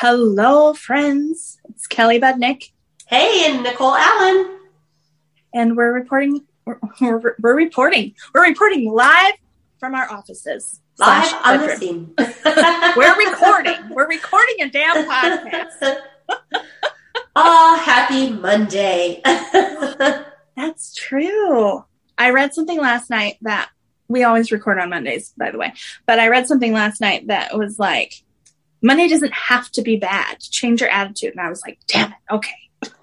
Hello, friends. It's Kelly Budnick, Hey, and Nicole Allen. and we're reporting. We're, we're, we're reporting. We're reporting live from our offices. Live on the scene. We're recording. We're recording a damn podcast. oh, happy Monday. That's true. I read something last night that we always record on Mondays, by the way. But I read something last night that was like, Monday doesn't have to be bad. Change your attitude. And I was like, damn it. Okay.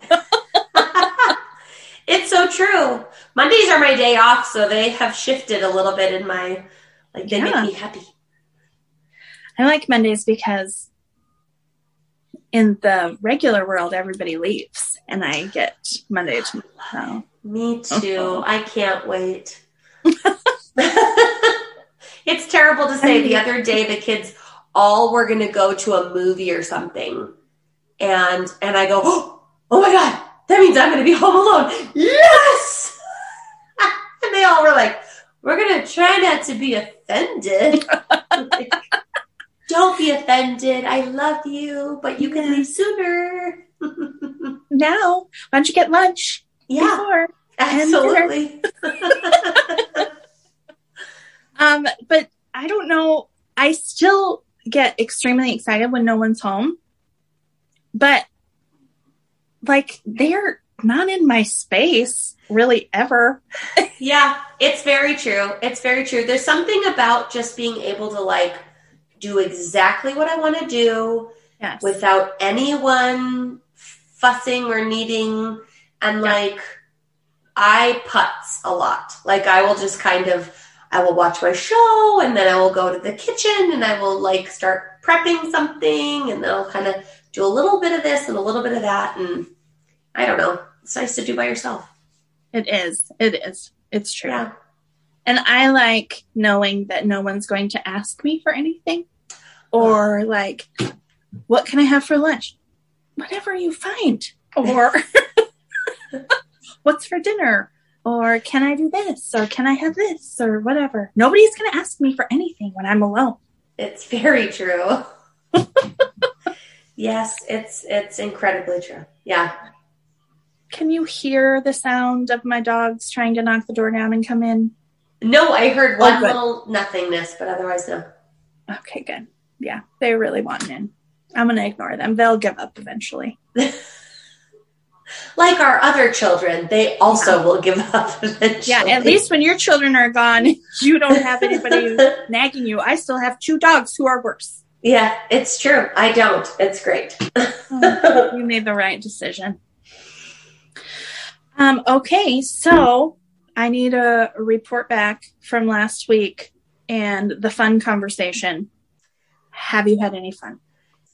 it's so true. Mondays are my day off, so they have shifted a little bit in my, like, they Yeah. make me happy. I like Mondays because in the regular world, everybody leaves, and I get Monday to. Me too. Uh-huh. I can't wait. it's terrible to say. The other day, the kids all were going to go to a movie or something, and and I go, oh my god, that means I'm going to be home alone. Yes, and they all were like, we're going to try not to be offended. Don't be offended. I love you, but you can leave sooner. Now, why don't you get lunch yeah, before? absolutely. Um, but I don't know. I still get extremely excited when no one's home, but like they're not in my space really ever. Yeah, it's very true. It's very true. There's something about just being able to like do exactly what I want to do Yes. without anyone fussing or needing and Yeah. like I putz a lot. Like I will just kind of I will watch my show and then I will go to the kitchen and I will like start prepping something and then I'll kind of do a little bit of this and a little bit of that and I don't know. It's nice to do by yourself. it is. It is. It's true. Yeah. And I like knowing that no one's going to ask me for anything or like, what can I have for lunch? Whatever you find. Or what's for dinner? Or can I do this? Or can I have this? Or whatever. Nobody's going to ask me for anything when I'm alone. It's very true. yes, it's it's incredibly true. Yeah. Can you hear the sound of my dogs trying to knock the door down and come in? No, I heard Oh, one good. little nothingness, but otherwise no. Okay, good. Yeah, they really want in. I'm going to ignore them. They'll give up eventually. Like our other children, they also will give up eventually. Yeah, at least when your children are gone, you don't have anybody nagging you. I still have two dogs who are worse. yeah, it's true. I don't. It's great. Oh, you made the right decision. Um, okay, so I need a report back from last week and the fun conversation. Have you had any fun?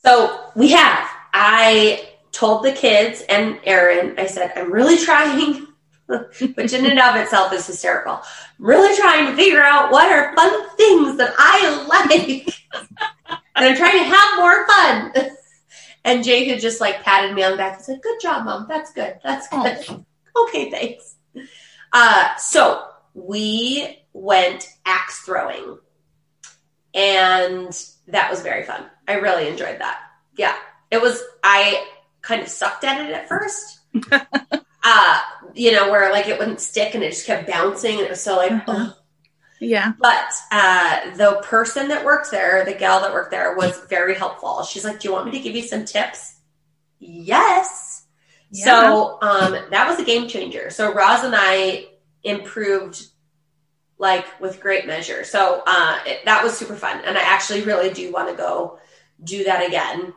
So we have. I told the kids and Aaron, I said, I'm really trying, which in and of itself is hysterical. I'm really trying to figure out what are fun things that I like. and I'm trying to have more fun. And Jake had just like patted me on the back and said, Good job, mom. That's good. That's good. okay, thanks. Uh, so we went axe throwing. And that was very fun. I really enjoyed that. Yeah. It was, I kind of sucked at it at first. uh, you know, where like it wouldn't stick and it just kept bouncing. And it was so like, Uh-huh. ugh. Yeah. But uh, the person that worked there, the gal that worked there, was very helpful. She's like, "Do you want me to give you some tips?" Yes. So um, that was a game changer. So Roz and I improved like with great measure. So uh, it, that was super fun, and I actually really do want to go do that again,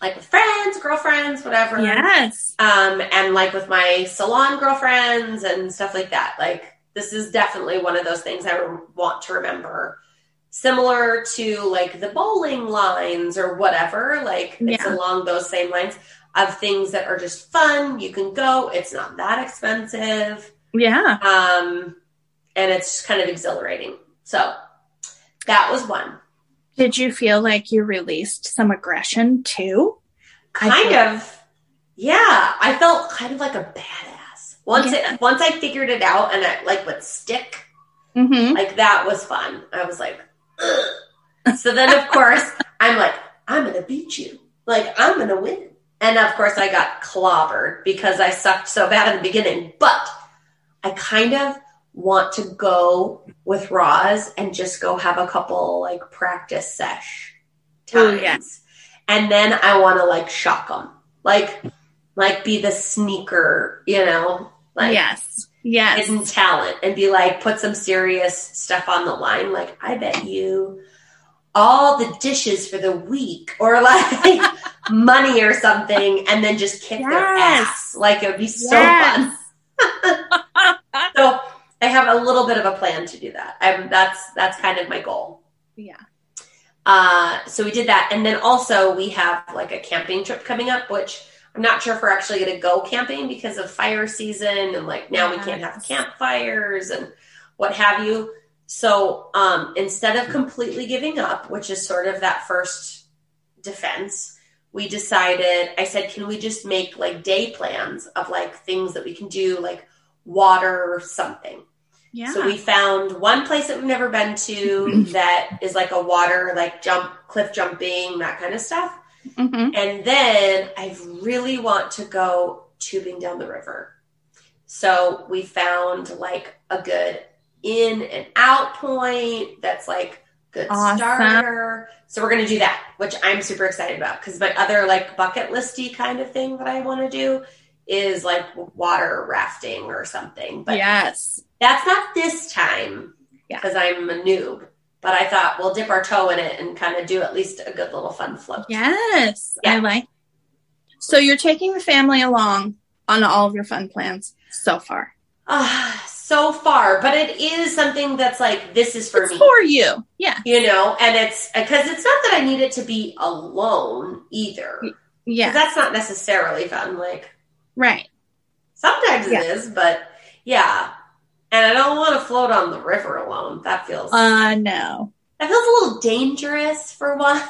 like with friends, girlfriends, whatever yes. um, and like with my salon girlfriends and stuff like that. Like this is definitely one of those things I re- want to remember. Similar to like the bowling lines or whatever, like it's along those same lines of things that are just fun. You can go. It's not that expensive, Yeah. um, and it's kind of exhilarating. So that was one. Did you feel like you released some aggression too? Kind feel- of yeah i felt kind of like a badass once Yeah. it once i figured it out and i like would stick Mm-hmm. like that was fun i was like Ugh. so then of course i'm like i'm gonna beat you Like, I'm going to win. And of course, I got clobbered because I sucked so bad in the beginning. But I kind of want to go with Roz and just go have a couple like practice sesh times. Yes. And then I want to like shock them. Like, like be the sneaker, you know? Like, yes. Yes. hidden talent and be like, put some serious stuff on the line. Like, I bet you all the dishes for the week or like money or something and then just kick their ass. Like, it would be so Yes. fun. So I have a little bit of a plan to do that. I'm, that's, that's kind of my goal. yeah. Uh, so we did that. And then also we have like a camping trip coming up, which I'm not sure if we're actually going to go camping because of fire season and like now we can't have campfires and what have you. So um, instead of completely giving up, which is sort of that first defense, we decided, I said, can we just make like day plans of like things that we can do, like water or something? Yeah. So we found one place that we've never been to that is like a water, like jump, cliff jumping, that kind of stuff. Mhm. And then I really want to go tubing down the river. So we found like a good in and out point that's like good Awesome. starter. So we're going to do that, which I'm super excited about because my other like bucket listy kind of thing that I want to do is like water rafting or something. But yes. that's not this time Yeah. because I'm a noob. But I thought we'll dip our toe in it and kind of do at least a good little fun float. Yes. Yeah. I like. So you're taking the family along on all of your fun plans so far. Ah, so far, but it is something that's like this is for it's me, for you. Yeah. you know, and it's because it's not that I need it to be alone either. Yeah. that's not necessarily fun. Like Right. sometimes Yeah. it is, but yeah. And I don't want to float on the river alone. That feels Uh no. that feels a little dangerous for one.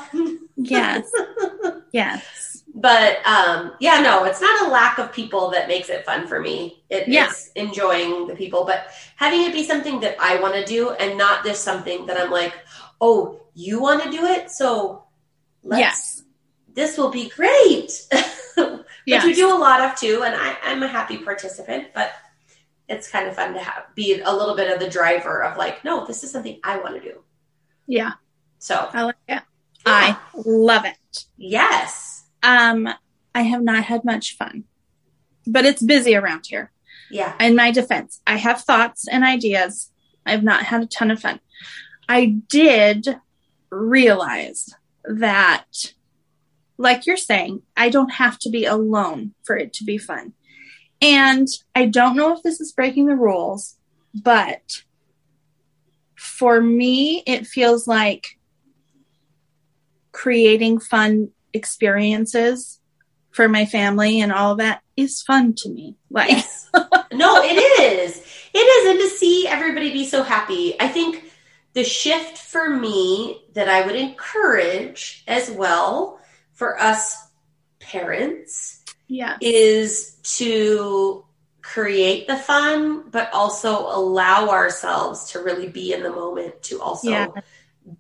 Yes. yes. But um, yeah, no, it's not a lack of people that makes it fun for me. It is Yeah. enjoying the people, but having it be something that I want to do and not just something that I'm like, oh, you want to do it, so let's. Yes. This will be great. Which Yes. we do a lot of too, and I, I'm a happy participant, but it's kind of fun to have be a little bit of the driver of like, no, this is something I want to do. Yeah. So I like it. I love it. yes, Um, I have not had much fun, but it's busy around here. yeah, In my defense, I have thoughts and ideas. I have not had a ton of fun. I did realize that, like you're saying, I don't have to be alone for it to be fun. And I don't know if this is breaking the rules, but for me, it feels like creating fun experiences for my family and all that is fun to me. Like, Yes. no, it is. It is. And to see everybody be so happy. I think the shift for me that I would encourage as well for us parents yeah, is to create the fun, but also allow ourselves to really be in the moment to also Yeah.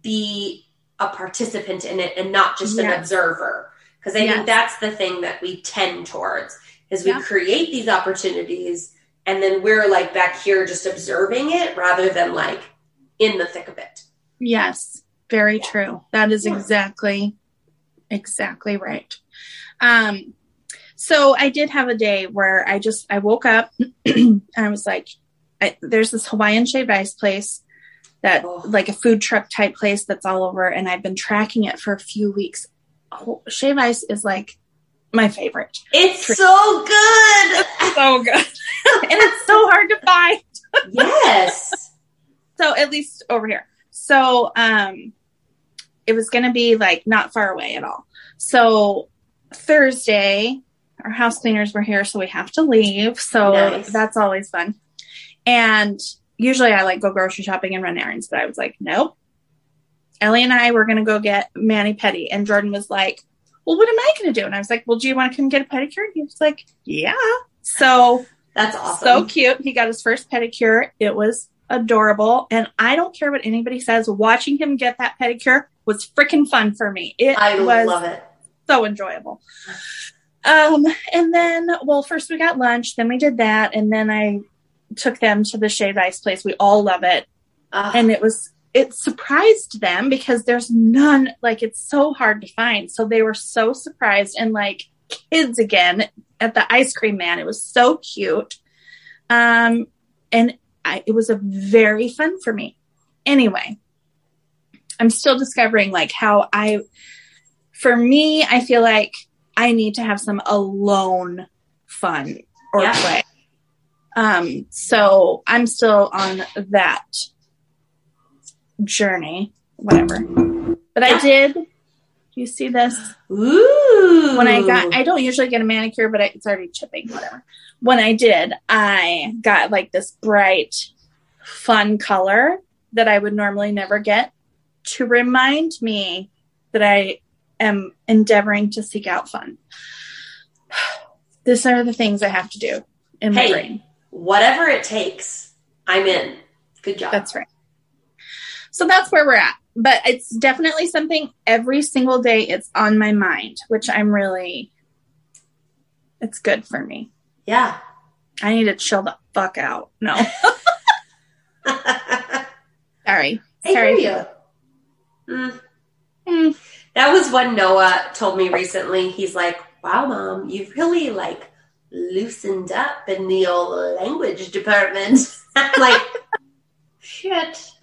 be a participant in it and not just an observer. Because I Yes. think that's the thing that we tend towards is we Yeah. create these opportunities and then we're like back here just observing it rather than like in the thick of it. yes, very Yeah. true. That is Yeah. exactly, exactly right. Um, so I did have a day where I just I woke up and I was like, I, there's this Hawaiian shaved ice place that Oh. like a food truck type place that's all over, and I've been tracking it for a few weeks. Oh, shave ice is like my favorite. It's True. so good. So good, and it's so hard to find. yes. so at least over here so um it was going to be like not far away at all so thursday our house cleaners were here so we have to leave so Nice. that's always fun and usually i like go grocery shopping and run errands but i was like nope ellie and i were going to go get mani-pedi and jordan was like well what am i going to do and i was like well do you want to come get a pedicure and he was like yeah so That's awesome. so cute. He got his first pedicure. It was adorable. And I don't care what anybody says, watching him get that pedicure was freaking fun for me. It I was love it. so enjoyable. Um, and then, well, first we got lunch, then we did that, and then I took them to the shaved ice place. We all love it. And it was, it surprised them because there's none, like, it's so hard to find. So they were so surprised and like kids again at the ice cream man. It was so cute. Um, and I, it was a very fun for me. Anyway, I'm still discovering like how I, for me, I feel like I need to have some alone fun or Yeah. play. Um, so I'm still on that journey, whatever. But I did. You see this? Ooh. when I got, I don't usually get a manicure, but I, it's already chipping, whatever. When I did, I got like this bright, fun color that I would normally never get to remind me that I am endeavoring to seek out fun. These are the things I have to do in my brain. whatever it takes, I'm in. Good job. That's right. So that's where we're at. But it's definitely something every single day it's on my mind, which I'm really, it's good for me. yeah. I need to chill the fuck out. No, sorry. hear Sorry. Mm. Mm. That was what Noah told me recently. He's like, "Wow, mom, you've really like loosened up in the old language department." Like, "Shit."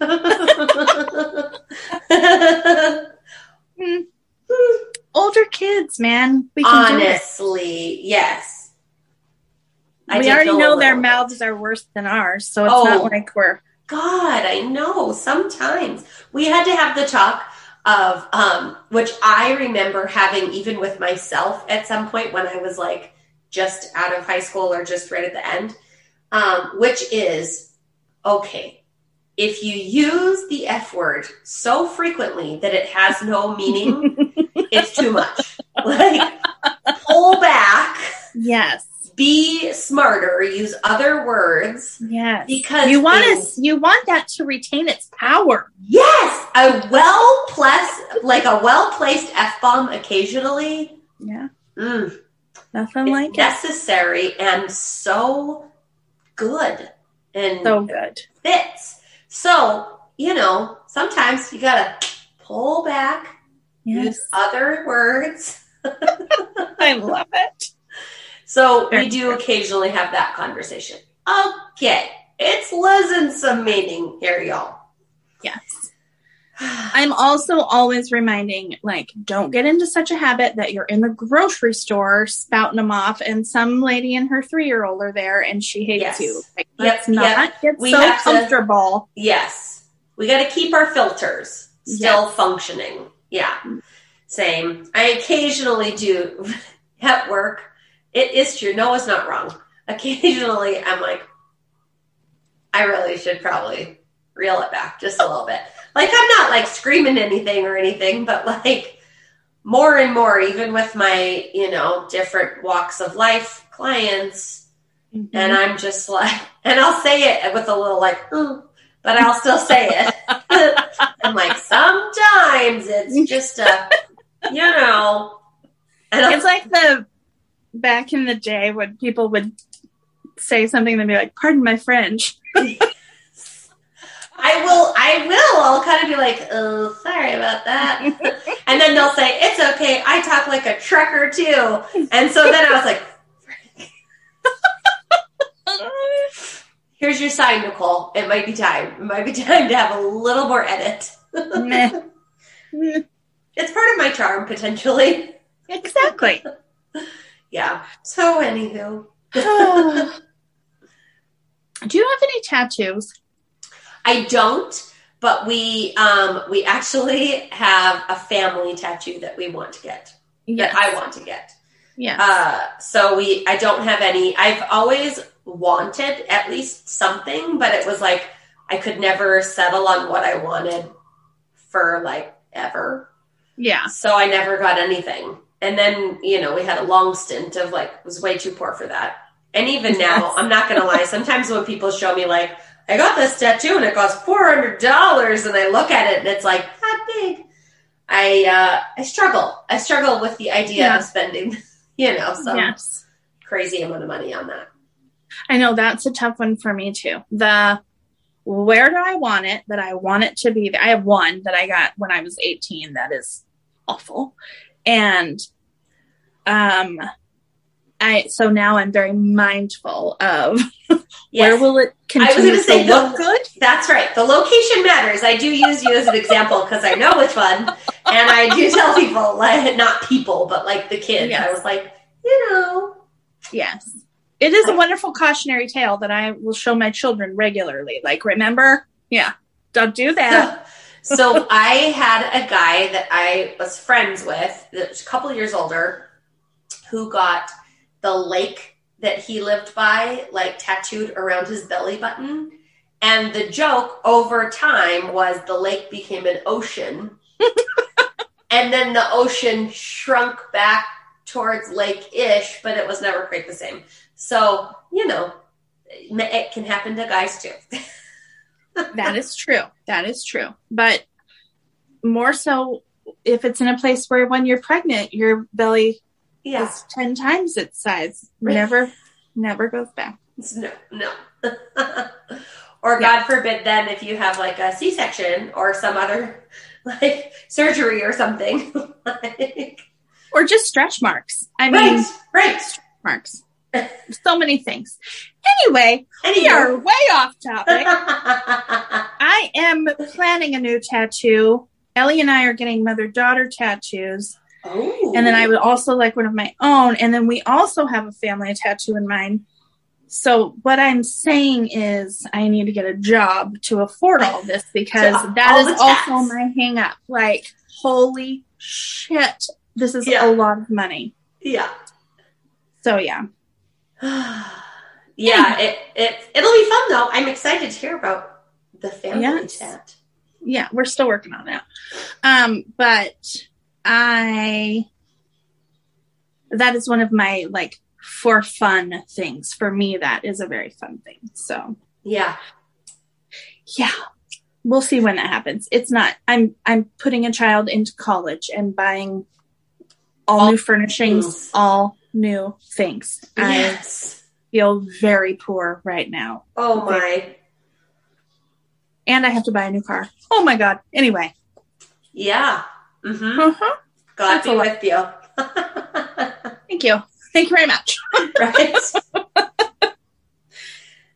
Older kids, man. We can. Honestly, yes. I We already know their mouths are worse than ours, so it's Oh. not like we're. God, I know. Sometimes we had to have the talk of, um, which I remember having even with myself at some point when I was like just out of high school or just right at the end, um, which is okay. If you use the F word so frequently that it has no meaning, it's too much. Like, pull back, Yes. Be smarter, use other words. Yes. Because you want us, you want that to retain its power. Yes, a well placed, like a well placed f bomb occasionally. Yeah. Mm, Nothing like it. necessary and so good and So good. fits. So you know, sometimes you gotta pull back, Yes. use other words. I love it. So we do occasionally have that conversation. Okay, it's losing some meaning here, y'all. Yes. I'm also always reminding, like, don't get into such a habit that you're in the grocery store spouting them off, and some lady and her three year old are there and she hates Yes. you. Like, Yep, let's not get We so have to- Yes. We got to keep our filters still Yes. functioning. Yeah. Same. I occasionally do at work. It is true. Noah's not wrong. Occasionally, I'm like, I really should probably reel it back just a little bit. Like, I'm not like screaming anything or anything, but like more and more, even with my, you know, different walks of life clients, Mhm. and I'm just like, and I'll say it with a little like, "Mm," but I'll still say it. I'm like, sometimes it's just a, you know, and I'll- it's like the back in the day when people would say something and be like, pardon my French. I will, I will, I'll kind of be like, oh, sorry about that. and then they'll say, it's okay, I talk like a trucker too. And so then I was like, here's your sign, Nicole. It might be time. It might be time to have a little more edit. It's part of my charm, potentially. exactly. Yeah. So, anywho, Do you have any tattoos? I don't, but we um we actually have a family tattoo that we want to get. Yes. That I want to get. Yeah. Uh so we I don't have any. I've always wanted at least something, but it was like I could never settle on what I wanted for like ever. yeah. So I never got anything. And then, you know, we had a long stint of like was way too poor for that. And even now, I'm not gonna lie, sometimes when people show me like, I got this tattoo and it cost four hundred dollars and I look at it and it's like that big. I uh, I struggle. I struggle with the idea Yeah. of spending, you know, some yes. crazy amount of money on that. I know that's a tough one for me too. The where do I want it that I want it to be? I have one that I got when I was 18 that is awful. And um I so now I'm very mindful of Yes. where will it I was continue gonna say look good? That's right. The location matters. I do use you as an example because I know it's fun, and I do tell people, like not people, but like the kids. Yes. I was like, you know, Yes. It is a wonderful cautionary tale that I will show my children regularly. Like, remember? Yeah. Don't do that. so I had a guy that I was friends with, that was a couple years older, who got the lake that he lived by like tattooed around his belly button. And the joke over time was the lake became an ocean. and then the ocean shrunk back towards Lake Ish, but it was never quite the same. So, you know, it can happen to guys too. that is true. That is true. But more so if it's in a place where when you're pregnant, your belly Yeah. is 10 times its size. Never, never goes back. No, no. or Yeah. God forbid, then if you have like a C-section or some other like surgery or something. like, Or just stretch marks. I mean, right, right. marks. So many things. Anyway, we are way off topic. I am planning a new tattoo. Ellie and I are getting mother daughter tattoos. oh, And then I would also like one of my own. And then we also have a family tattoo in mind. So what I'm saying is I need to get a job to afford all this because To- that is also my hang up. Like, holy shit. This is Yeah. a lot of money. yeah. So yeah. yeah, it, it it'll be fun though. I'm excited to hear about the family Yes. tat. Yeah, we're still working on that. Um, but I that is one of my like for fun things. For me, that is a very fun thing. So Yeah. yeah we'll see when that happens it's not i'm i'm putting a child into college and buying all, All new furnishings all new things Yes. i feel very poor right now Oh my. and i have to buy a new car oh my god anyway Yeah. Mm-hmm. uh-huh. God That's be with you. thank you thank you very much right?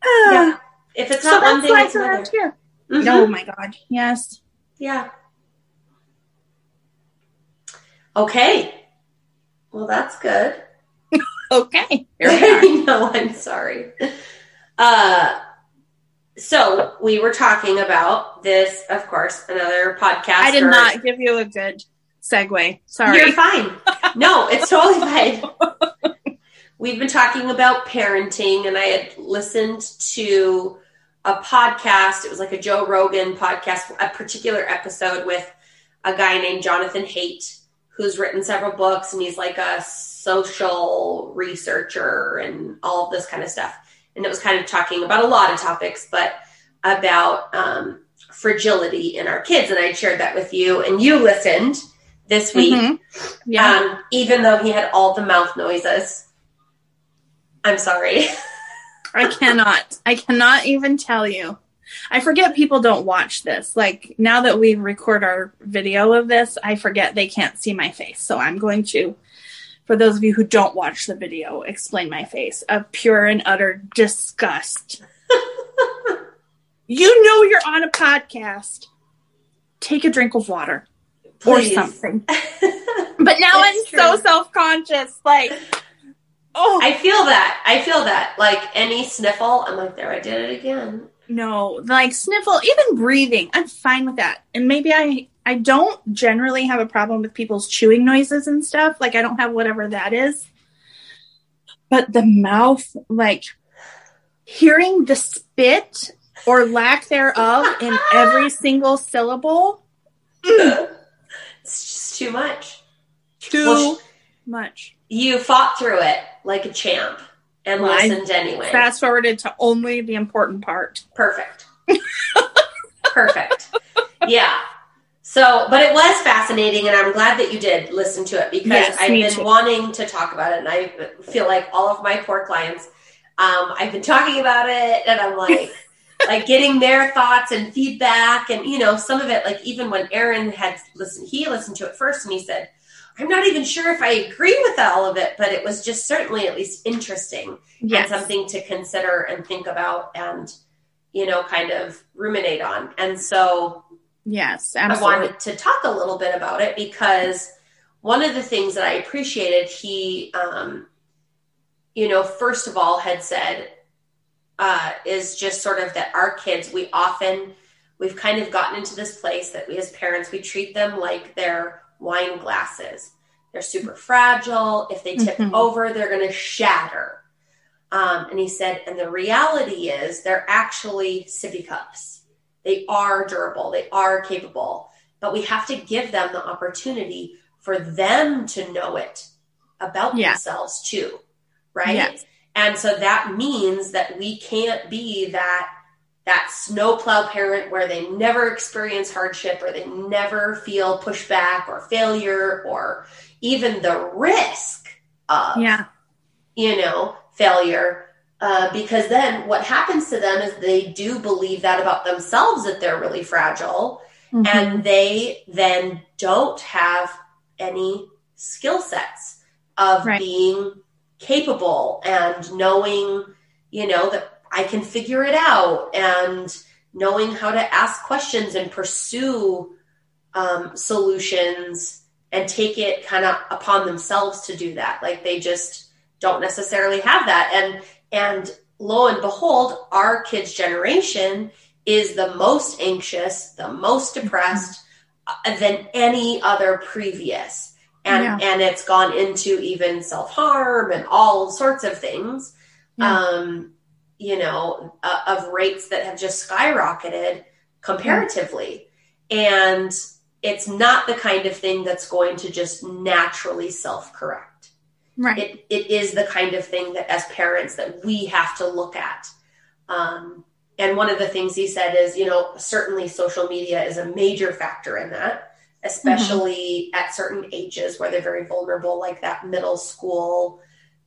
Ah, Yeah. If it's so not one thing, it's another. here Mhm. oh my god yes Yeah. Okay. Well, that's good. Okay here we are no, I'm sorry. Uh, so we were talking about this, of course, another podcast. i did not give you a good segue sorry You're fine. No, it's totally fine. We've been talking about parenting, and I had listened to a podcast. It was like a Joe Rogan podcast, a particular episode with a guy named Jonathan Haidt, who's written several books, and he's like a social researcher and all of this kind of stuff. And it was kind of talking about a lot of topics, but about um, fragility in our kids. And I shared that with you, and you listened this week. Mhm. yeah Um, even though he had all the mouth noises. I'm sorry. I cannot. I cannot even tell you. I forget people don't watch this. Like now that we record our video of this, I forget they can't see my face. So I'm going to, for those of you who don't watch the video, explain my face of pure and utter disgust. you know you're on a podcast. Take a drink of water or something. But now I'm so self conscious. Like, oh. I feel that. I feel that. Like any sniffle, I'm like, there, I did it again. No, like sniffle, even breathing, I'm fine with that. And maybe I I don't generally have a problem with people's chewing noises and stuff. Like I don't have whatever that is. But the mouth, like hearing the spit or lack thereof in every single syllable, It's just too much. too Well, much. You fought through it like a champ and Well, I- listened anyway. Fast forwarded to only the important part. Perfect. Perfect. Yeah. So, but it was fascinating, and I'm glad that you did listen to it because Yes, I've been too. wanting to talk about it, and I feel like all of my core clients, um, I've been talking about it, and I'm like, like getting their thoughts and feedback, and you know, some of it, like even when Aaron had listened, he listened to it first, and he said, "I'm not even sure if I agree with all of it, but it was just certainly at least interesting Yes. and something to consider and think about, and you know, kind of ruminate on." And so Yes. I wanted to talk a little bit about it because one of the things that I appreciated, he, um, you know, first of all, had said uh, is just sort of that our kids, we often, we've kind of gotten into this place that we as parents, we treat them like they're wine glasses. They're super fragile. If they tip Mhm. over, they're going to shatter. Um, and he said, and the reality is they're actually sippy cups. They are durable, they are capable, but we have to give them the opportunity for them to know it about Yeah. themselves too, right? Yes. And so that means that we can't be that that snowplow parent where they never experience hardship or they never feel pushback or failure or even the risk of Yeah. you know, failure. Uh, because then what happens to them is they do believe that about themselves that they're really fragile Mhm. and they then don't have any skill sets of Right. being capable and knowing, you know, that I can figure it out and knowing how to ask questions and pursue um, solutions and take it kind of upon themselves to do that. Like they just don't necessarily have that. And and lo and behold, our kids' generation is the most anxious, the most depressed uh, than any other previous. And Yeah. and it's gone into even self-harm and all sorts of things. Yeah. Um, you know, uh, of rates that have just skyrocketed comparatively. And it's not the kind of thing that's going to just naturally self-correct Right. it, it is the kind of thing that as parents that we have to look at um, and one of the things he said is you know certainly social media is a major factor in that especially at certain ages where they're very vulnerable like that middle school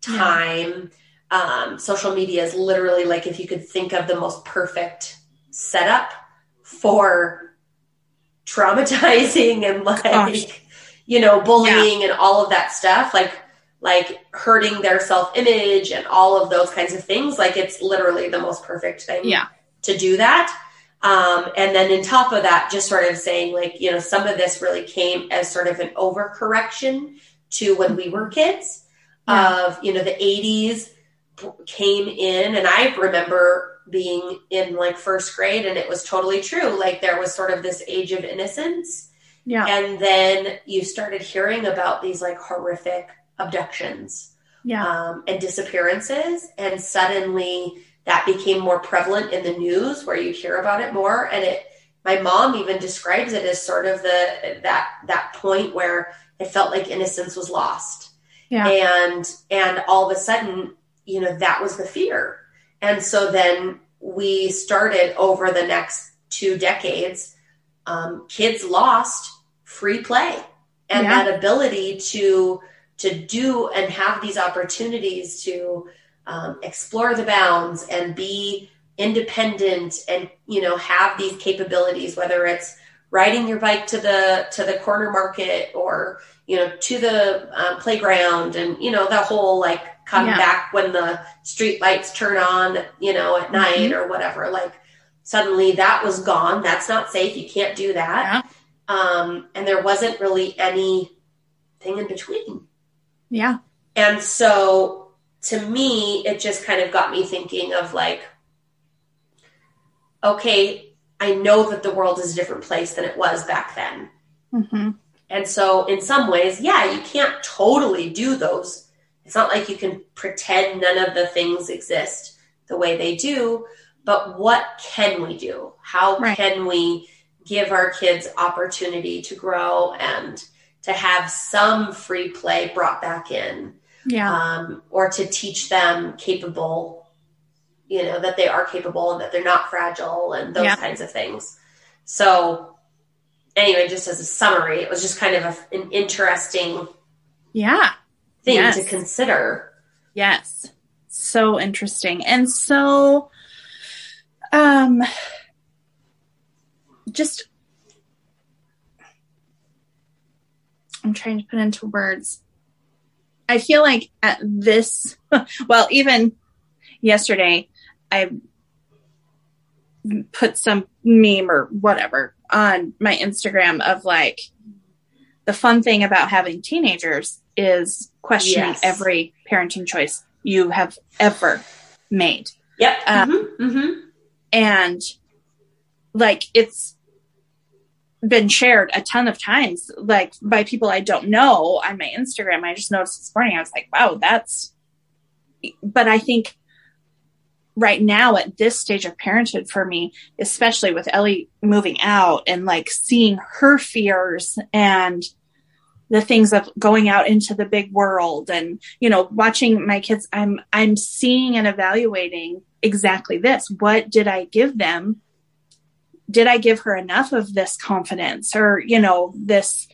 Yeah. time um, social media is literally like if you could think of the most perfect setup for traumatizing and like Gosh. you know bullying and all of that stuff like like hurting their self-image and all of those kinds of things like it's literally the most perfect thing Yeah. to do that um, and then in top of that just sort of saying like you know some of this really came as sort of an overcorrection to when we were kids Yeah. of you know the 80s came in and i remember being in like first grade and it was totally true like there was sort of this age of innocence Yeah. and then you started hearing about these like horrific abductions Yeah. um, and disappearances and suddenly that became more prevalent in the news where you hear about it more and it my mom even describes it as sort of the that that point where it felt like innocence was lost Yeah. and and all of a sudden you know that was the fear and so then we started over the next two decades um, kids lost free play and Yeah. that ability to to do and have these opportunities to um, explore the bounds and be independent and you know have these capabilities whether it's riding your bike to the to the corner market or you know to the um, playground and you know the whole like come Yeah. back when the street lights turn on you know at night or whatever. Like suddenly that was gone. That's not safe. You can't do that. Um, and there wasn't really anything in between Yeah. and so to me, it just kind of got me thinking of like, okay, I know that the world is a different place than it was back then. hmm And so, in some ways, yeah, you can't totally do those. It's not like you can pretend none of the things exist the way they do, but what can we do? How Right. can we give our kids opportunity to grow and to have some free play brought back in? Yeah. um, or to teach them capable, you know, that they are capable and that they're not fragile and those Yeah. kinds of things. So anyway, just as a summary, it was just kind of a, an interesting Yeah. thing Yes. to consider. Yes. So interesting. And so um just I'm trying to put into words. I feel like at this well, even yesterday I put some meme or whatever on my Instagram of like the fun thing about having teenagers is questioning Yes. every parenting choice you have ever made. Yep. Uh, hmm hmm And like it's been shared a ton of times, like by people I don't know on my Instagram. I just noticed this morning, I was like, wow, that's, but I think right now at this stage of parenthood for me, especially with Ellie moving out and like seeing her fears and the things of going out into the big world and you know watching my kids i'm i'm seeing and evaluating exactly this. What did i give them did i give her enough of this confidence or you know this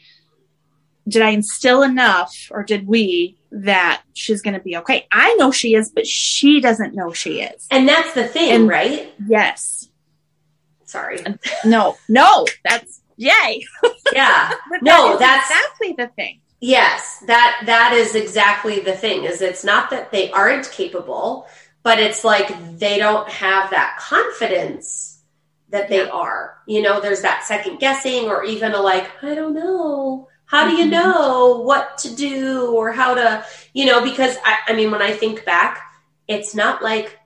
did i instill enough or did we that she's going to be okay i know she is but she doesn't know she is And that's the thing, And- right? yes Sorry. no no that's yay Yeah. No, that that's- exactly the thing Yes, that that is exactly the thing. Is it's not that they aren't capable, but it's like they don't have that confidence that they are. You know, there's that second guessing or even a like, I don't know. How do you Mhm. know what to do or how to, you know, because I, I mean, when I think back, it's not like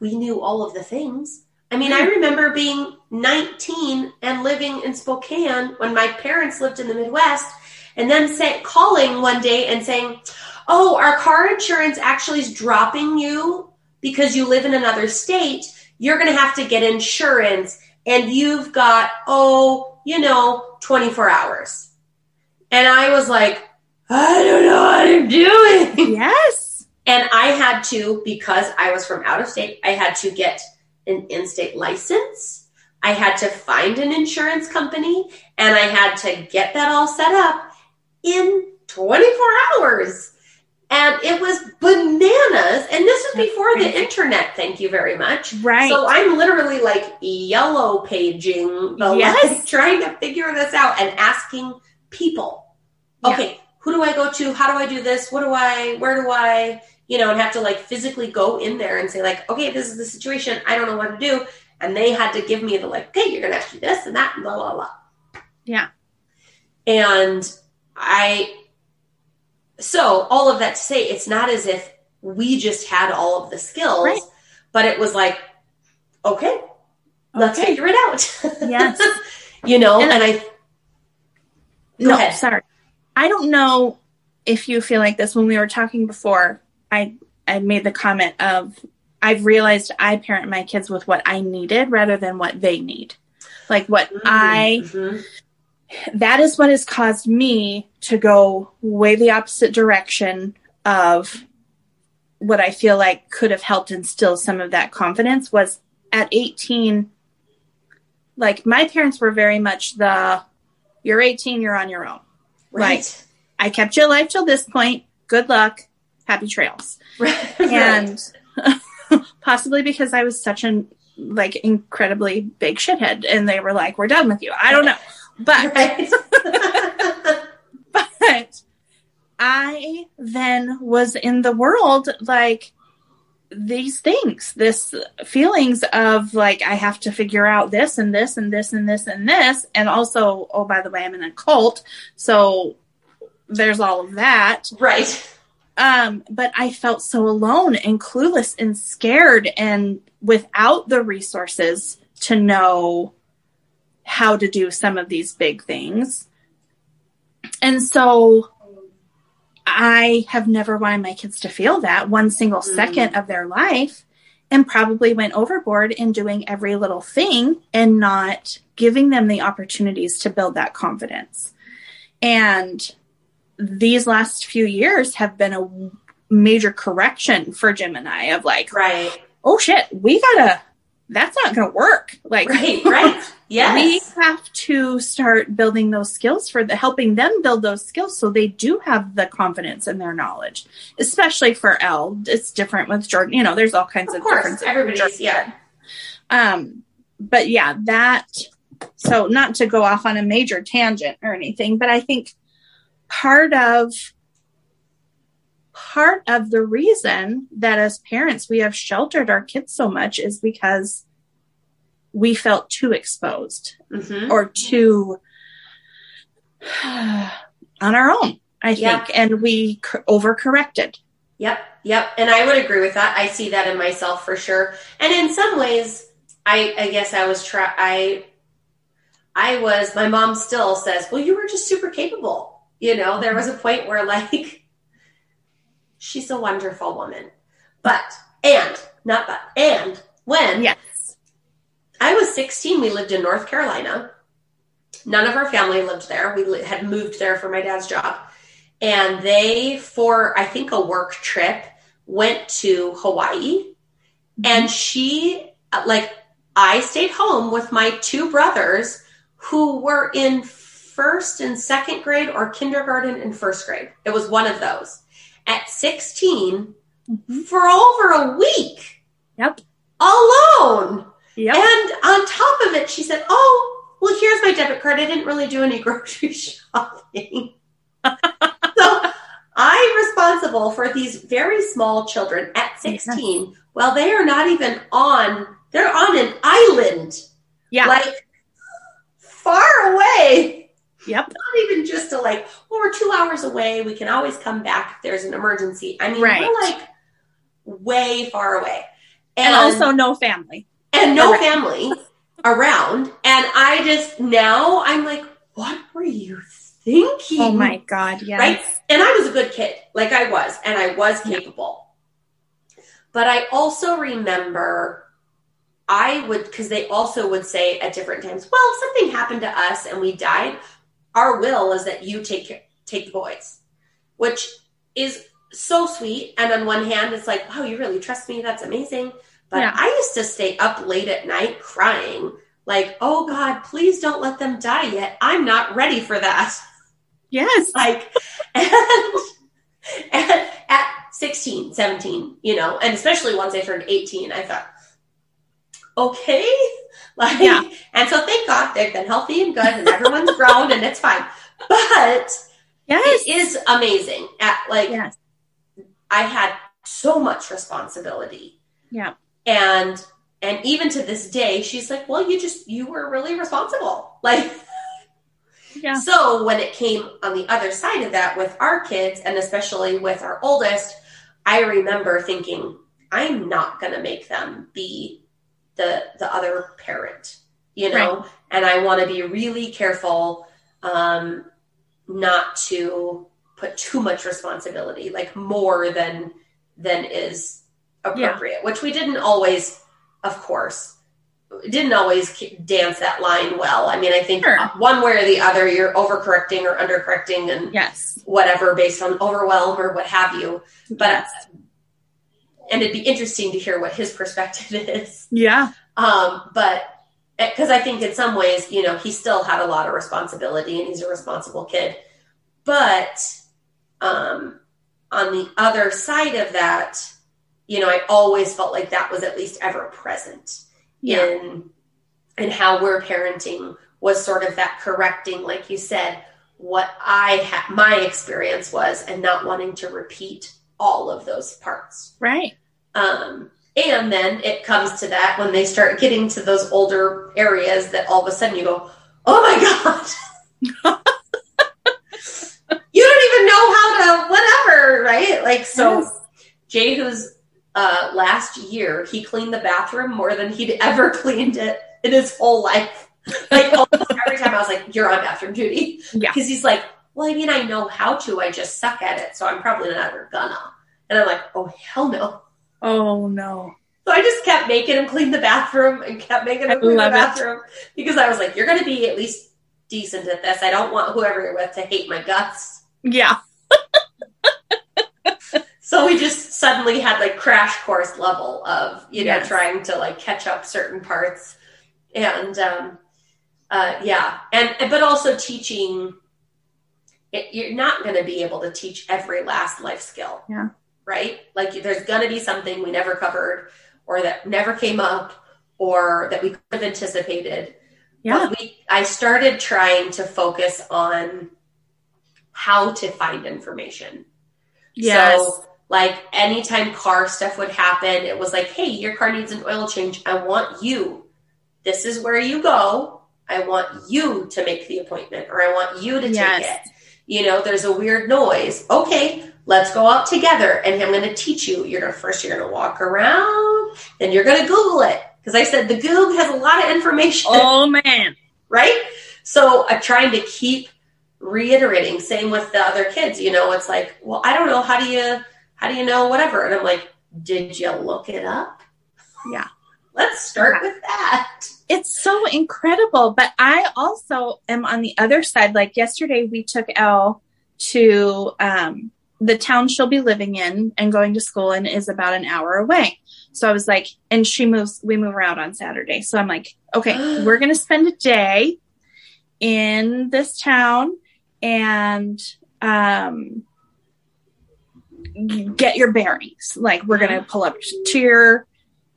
we knew all of the things. I mean, I remember being 19 and living in Spokane when my parents lived in the Midwest and then say, calling one day and saying, "Oh, our car insurance actually is dropping you because you live in another state. You're going to have to get insurance, and you've got oh, you know, 24 hours." And I was like, "I don't know what I'm doing." yes And I had to, because I was from out of state, I had to get an in state license. I had to find an insurance company and I had to get that all set up in 24 hours. And it was bananas. And this was before the internet, thank you very much. right So I'm literally like yellow paging the Yes. like, trying to figure this out and asking people, Yeah. okay, who do I go to? How do I do this? What do I, where do I, you know, and have to like physically go in there and say like, okay, this is the situation. I don't know what to do. And they had to give me the like, okay, you're going to have to do this and that and blah, blah, blah. Yeah. And I, so all of that to say, it's not as if we just had all of the skills, Right. but it was like, okay, let's figure it out. Yes. you know, And- and, I, no, ahead. sorry. I don't know if you feel like this. When we were talking before, I I made the comment of I've realized I parent my kids with what I needed rather than what they need. Like what I Mhm. That is what has caused me to go way the opposite direction of what I feel like could have helped instill some of that confidence was at 18 like my parents were very much the you're 18 you're on your own. Right. I kept you alive till this point. Good luck. Happy trails. Right. and possibly because I was such an like incredibly big shithead and they were like we're done with you. I don't know but right. but I then was in the world like these things, this feelings of like I have to figure out this and this and this and this and this, and also oh by the way I'm in a cult, so there's all of that. right. Um, but I felt so alone and clueless and scared and without the resources to know how to do some of these big things. And so I have never wanted my kids to feel that one single Mm. second of their life and probably went overboard in doing every little thing and not giving them the opportunities to build that confidence. And these last few years have been a major correction for Jim and I of like, Right. oh shit, we gotta that's not to work. Like, Right, right. Yes. we have to start building those skills for the helping them build those skills so they do have the confidence in their knowledge especially for l it's different with jordan you know there's all kinds of, of course, differences everybody's yeah. um but yeah that so not to go off on a major tangent or anything but i think part of part of the reason that as parents we have sheltered our kids so much is because we felt too exposed hmm or too on our own i think Yeah. and we cor- overcorrected Yep, yep. And I would agree with that. I see that in myself for sure. And in some ways, I I guess I was try I I was my mom still says, "Well, you were just super capable." You know, there was a point where like she's a wonderful woman. But and not but and when yes I was 16, we lived in North Carolina. None of our family lived there. We had moved there for my dad's job. And they, for I think a work trip, went to Hawaii. And she, like, I stayed home with my two brothers who were in first and second grade or kindergarten and first grade. It was one of those. At 16, Mhm. for over a week, yep alone. Yep And on top of it, she said, Oh, well, here's my debit card. I didn't really do any grocery shopping. so I'm responsible for these very small children at 16. Well, they are not even on, they're on an island, yeah like far away. yep Not even just to like, well, we're two hours away. We can always come back if there's an emergency. I mean, Right. we're like way far away. and also no family and no family around. And I just now I'm like, what were you thinking? oh my god yes Right? And I was a good kid, like I was, and I was capable. But I also remember I would because they also would say at different times, well, if something happened to us and we died, our will is that you take take the boys, which is so sweet. And on one hand, it's like, wow, you really trust me. That's amazing. But Yeah. I used to stay up late at night crying, like, oh God, please don't let them die yet. I'm not ready for that. yes Like, and, and at 16, 17, you know, and especially once I turned 18, I thought, okay. Like, Yeah. and so thank God they've been healthy and good and everyone's grown and it's fine. But yes it is amazing at like, yes I had so much responsibility yeah and and even to this day she's like well you just you were really responsible. Like yeah. so when it came on the other side of that with our kids and especially with our oldest i remember thinking i'm not going to make them be the the other parent you know? And i want to be really careful um not to put too much responsibility like more than than is appropriate which we didn't always of course didn't always dance that line well i mean i think Sure. one way or the other you're overcorrecting or undercorrecting and yes whatever based on overwhelm or what have you but Yes. and it'd be interesting to hear what his perspective is yeah um, but because I think in some ways, you know, he still had a lot of responsibility and he's a responsible kid. But um, on the other side of that, you know, I always felt like that was at least ever present yeah in in how we're parenting was sort of that correcting, like you said, what I had my experience was and not wanting to repeat all of those parts. right Um, and then it comes to that when they start getting to those older areas that all of a sudden you go, oh my God. you don't even know how to whatever, right? Like, so Yes. Jehu's uh, last year, he cleaned the bathroom more than he'd ever cleaned it in his whole life. Like, almost every time I was like, you're on bathroom duty. Yeah. Because he's like, well, I mean, I know how to, I just suck at it, so I'm probably not ever gonna. And I'm like, oh, hell no. oh no So I just kept making him clean the bathroom and kept making I him clean the love it. bathroom because I was like, you're going to be at least decent at this. I don't want whoever you're with to hate my guts. yeah So we just suddenly had like crash course level of you know Yes. trying to like catch up certain parts and um uh yeah and but also teaching it, you're not going to be able to teach every last life skill Yeah. right like there's going to be something we never covered or that never came up or that we could have anticipated Yeah. but we, I started trying to focus on how to find information. Yes. So, like, anytime car stuff would happen, it was like, hey, your car needs an oil change. I want you. This is where you go. I want you to make the appointment, or I want you to take Yes. it. You know, there's a weird noise. Okay, let's go out together, and I'm going to teach you. You're gonna first, you're gonna walk around, then you're gonna Google it because I said the Goog has a lot of information oh man. right? So I'm trying to keep reiterating. Same with the other kids. You know, it's like, well, I don't know. How do you how do you know whatever? And I'm like, did you look it up? Yeah. Let's start with that. It's so incredible. But I also am on the other side. Like yesterday, we took Elle to um, the town she'll be living in and going to school and is about an hour away. So I was like, and she moves, we move around on Saturday. So I'm like, okay, we're going to spend a day in this town and um, get your bearings. Like, we're going to pull up to your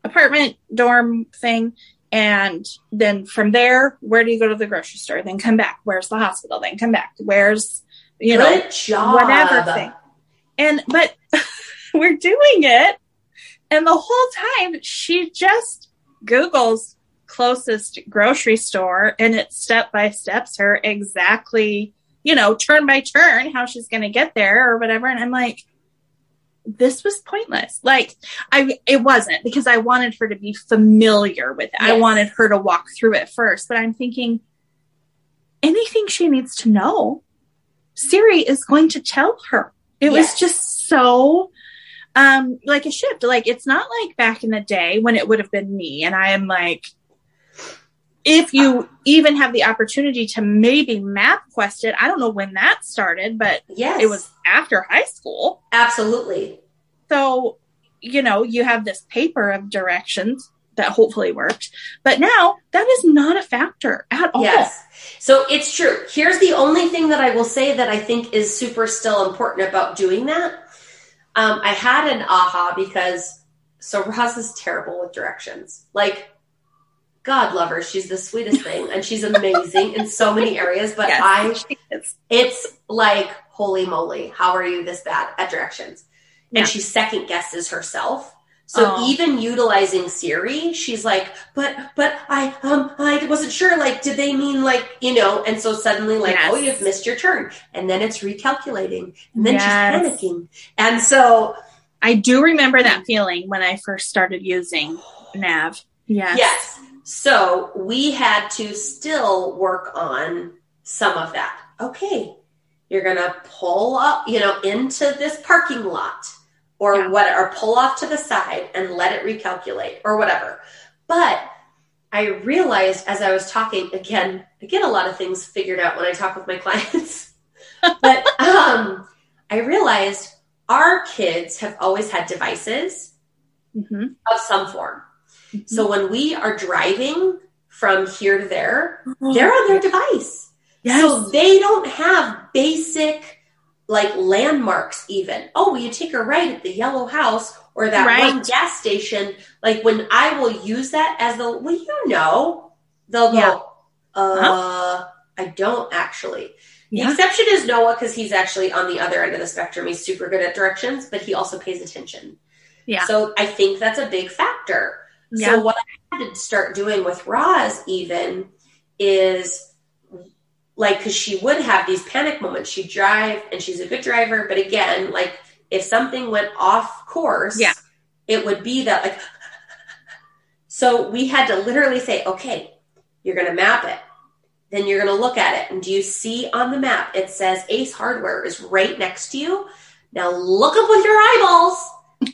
apartment, dorm thing. And then from there, where do you go to the grocery store? Then come back. Where's the hospital? Then come back. Where's, you know, job. whatever thing. And but we're doing it, and the whole time she just Google's closest grocery store, and it step by steps her exactly, you know, turn by turn how she's going to get there or whatever. And I'm like, this was pointless. Like I, it wasn't because I wanted her to be familiar with it. I wanted her to walk through it first, but I'm thinking anything she needs to know Siri is going to tell her. It was just so um like a shift. Like it's not like back in the day when it would have been me and I am like if you even have the opportunity to maybe map quest it, I don't know when that started, but Yes. it was after high school. absolutely. So, you know, you have this paper of directions that hopefully worked. But now that is not a factor at all. Yes. So it's true. Here's the only thing that I will say that I think is super still important about doing that. Um, I had an aha because so Roz is terrible with directions. Like, God love her. She's the sweetest thing and she's amazing in so many areas. But Yes, I, it's like, holy moly, how are you this bad at directions? Yeah. And she second guesses herself. So Oh. even utilizing Siri, she's like, but but I um I wasn't sure. Like, did they mean like you know? And so suddenly, like, Yes. oh, you've missed your turn, and then it's recalculating, and then Yes. she's panicking, and so I do remember that feeling when I first started using Nav. Yes. yes. So we had to still work on some of that. Okay, you're gonna pull up, you know, into this parking lot or Yeah. what, or pull off to the side and let it recalculate or whatever. But I realized as I was talking again, I get a lot of things figured out when I talk with my clients. but um, I realized our kids have always had devices hmm of some form. So when we are driving from here to there, Oh, they're on their device. yes. So they don't have basic like landmarks even. Oh, will you take a right at the yellow house or that Right. one gas station? Like when I will use that as the well, you know, they'll go, Yeah. uh, I don't actually. The Yeah. exception is Noah because he's actually on the other end of the spectrum. He's super good at directions, but he also pays attention. Yeah. So I think that's a big factor. Yeah. So what I had to start doing with Roz even is like because she would have these panic moments. She'd drive and she's a good driver, but again, like if something went off course, Yeah. it would be that like so we had to literally say, okay, you're gonna map it. Then you're gonna look at it. And do you see on the map it says Ace Hardware is right next to you? Now look up with your eyeballs,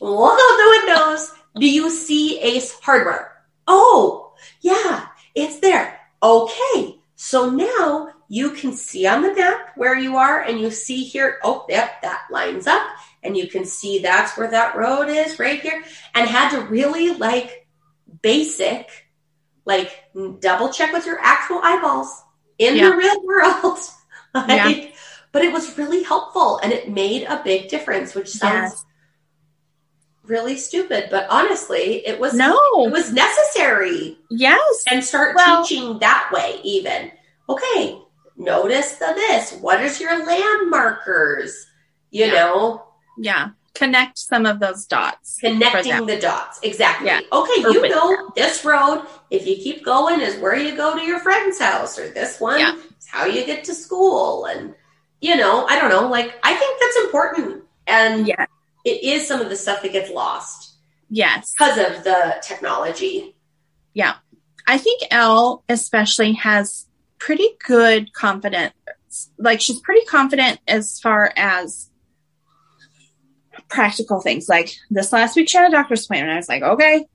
look out the windows. Do you see Ace Hardware? Oh, yeah, it's there. Okay, so now you can see on the map where you are and you see here, oh, yep, that lines up. And you can see that's where that road is right here. And had to really like basic, like double check with your actual eyeballs in Yeah. the real world. like, Yeah. But it was really helpful and it made a big difference, which sounds Yes. Really stupid, but honestly, it was No. it was necessary Yes. and start Well- teaching that way even okay notice the this what is your landmarkers you Yeah. know Yeah. Connect some of those dots. connecting the dots exactly Yeah. okay Or you know them. this road if you keep going is where you go to your friend's house or this one Yeah. is how you get to school and you know i don't know like i think that's important and Yeah. It is some of the stuff that gets lost Yes. because of the technology Yeah. I think Elle especially has pretty good confidence. Like she's pretty confident as far as practical things. Like this last week she had a doctor's appointment. I was like, okay,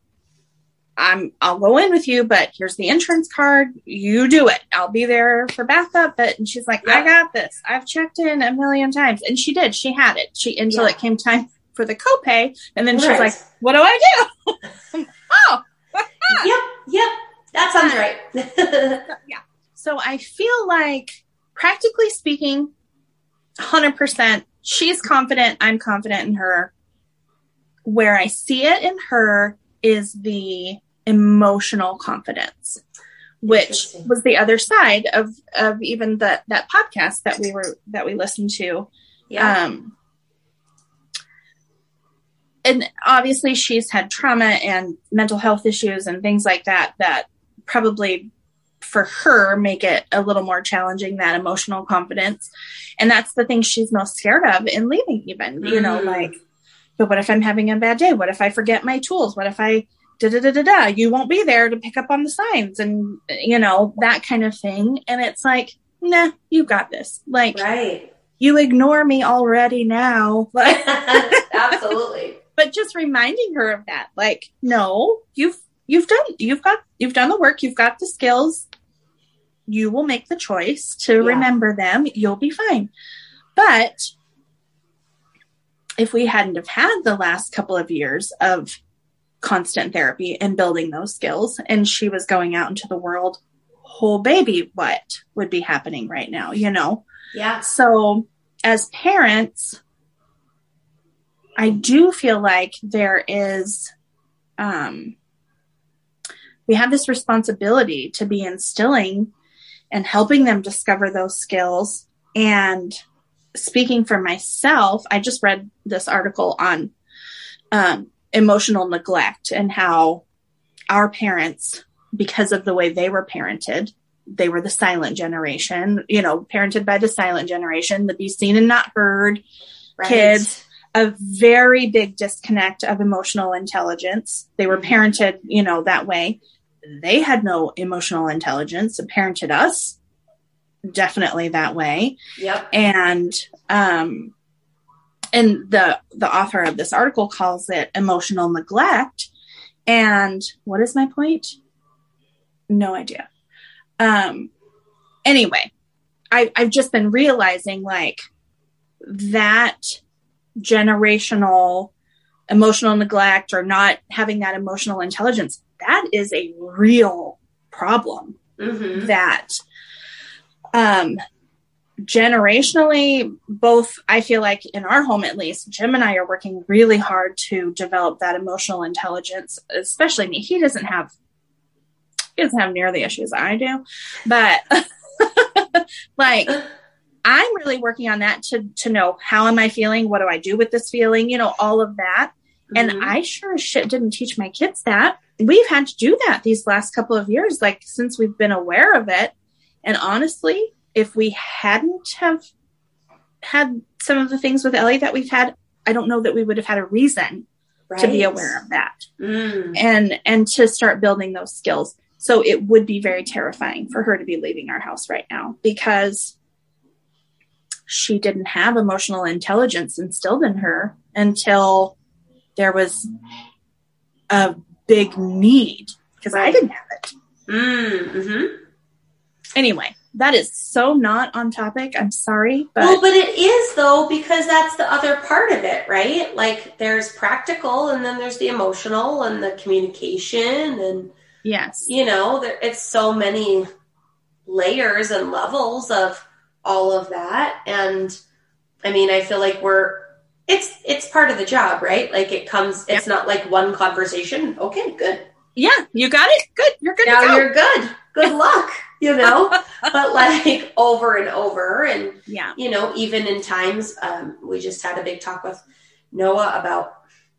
I'm I'll go in with you, but here's the insurance card. You do it. I'll be there for backup. But and she's like, I got this. I've checked in a million times. And she did. She had it. She until Yeah. it came time for the copay. And then she's like, What do I do? oh, yep yep that sounds right yeah. So I feel like, practically speaking, 100%, she's confident, I'm confident in her. Where I see it in her is the emotional confidence, which was the other side of, of even the, that podcast that we were, that we listened to. yeah Um, and obviously she's had trauma and mental health issues and things like that that probably for her make it a little more challenging that emotional confidence. And that's the thing she's most scared of in leaving even you know Mm. like but what if i'm having a bad day? What if i forget my tools? What if i da da da da da you won't be there to pick up on the signs and you know that kind of thing. And it's like nah you got this. Like right. you ignore me already now. Absolutely but just reminding her of that, like, no, you've you've done you've got you've done the work, you've got the skills. You will make the choice to Yeah. remember them. You'll be fine. But if we hadn't have had the last couple of years of constant therapy and building those skills, and she was going out into the world, whole baby, what would be happening right now? You know. yeah So, as parents, I do feel like there is, um, we have this responsibility to be instilling and helping them discover those skills. And speaking for myself, I just read this article on um, emotional neglect and how our parents, because of the way they were parented, they were the silent generation, you know, parented by the silent generation, the be seen and not heard, right. kids. A very big disconnect of emotional intelligence. They were Mhm. parented, you know, that way. They had no emotional intelligence, and parented us definitely that way. yep And um and the the author of this article calls it emotional neglect. And what is my point? No idea. Um anyway, I I've just been realizing like that generational emotional neglect or not having that emotional intelligence, that is a real problem hmm that um generationally both i feel like in our home at least jim and i are working really hard to develop that emotional intelligence especially me. He doesn't have he doesn't have near the issues i do but like i'm really working on that to to know how am i feeling what do i do with this feeling you know all of that and Mhm. I sure as shit didn't teach my kids that. We've had to do that these last couple of years, like since we've been aware of it. And honestly, if we hadn't have had some of the things with Ellie that we've had, I don't know that we would have had a reason to be aware of that Mm. and and to start building those skills. So it would be very terrifying for her to be leaving our house right now because she didn't have emotional intelligence instilled in her until there was a big need because I didn't have it. Mm. hmm Anyway, that is so not on topic. I'm sorry, but well, but it is though because that's the other part of it, right? Like there's practical, and then there's the emotional and the communication, and yes, you know, there, it's so many layers and levels of all of that. And I mean, I feel like we're it's it's part of the job, right? Like it comes. It's not like one conversation. Okay, good. Yeah, you got it. Good. You're good. Now go. you're good. Good luck. You know, but like over and over, and yeah, you know, even in times, um, we just had a big talk with Noah about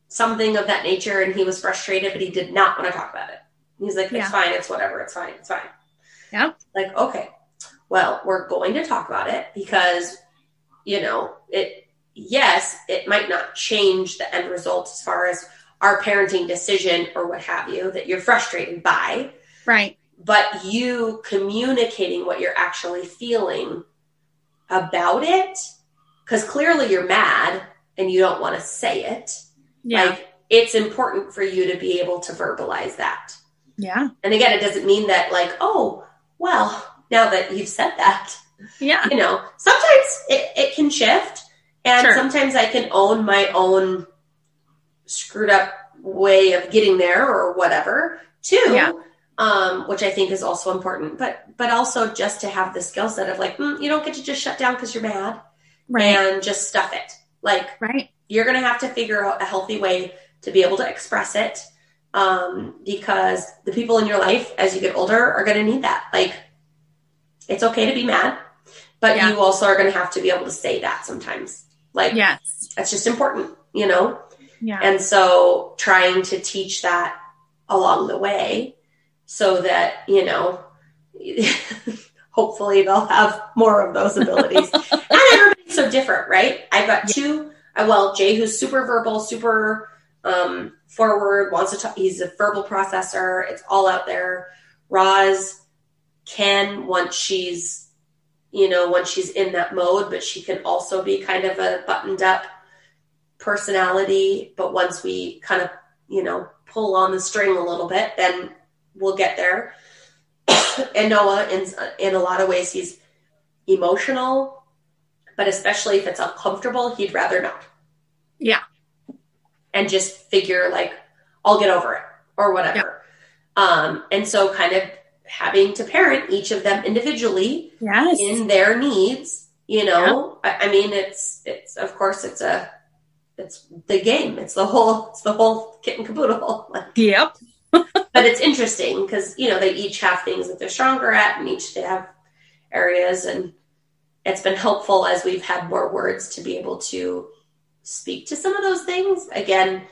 something of that nature, and he was frustrated, but he did not want to talk about it. He's like, "It's Yeah. fine. It's whatever. It's fine. It's fine." Yeah. Like, okay, well, we're going to talk about it because, you know, it. Yes, it might not change the end result as far as our parenting decision or what have you that you're frustrated by right. but you communicating what you're actually feeling about it because clearly you're mad and you don't want to say it Yeah. like it's important for you to be able to verbalize that yeah. and again it doesn't mean that like oh well now that you've said that Yeah. you know sometimes it, it can shift and Sure. sometimes i can own my own screwed up way of getting there or whatever too Yeah. um, which i think is also important but but also just to have the skill set of like mm, you don't get to just shut down because you're mad Right. and just stuff it like right. you're going to have to figure out a healthy way to be able to express it um, because the people in your life as you get older are going to need that like it's okay to be mad but Yeah. you also are going to have to be able to say that sometimes like Yes. that's just important you know Yeah. and so trying to teach that along the way so that you know hopefully they'll have more of those abilities and everybody's so different right i've got two uh, well jay who's super verbal super um, forward wants to talk he's a verbal processor it's all out there roz can once she's you know once she's in that mode but she can also be kind of a buttoned up personality. But once we kind of you know pull on the string a little bit then we'll get there. And noah in, in a lot of ways he's emotional but especially if it's uncomfortable he'd rather not. Yeah. and just figure like i'll get over it or whatever. Um, and so kind of having to parent each of them individually yes. in their needs you know I, I mean it's it's of course it's a it's the game it's the whole it's the whole kit and caboodle like, Yep. but it's interesting because you know they each have things that they're stronger at and each they have areas and it's been helpful as we've had more words to be able to speak to some of those things again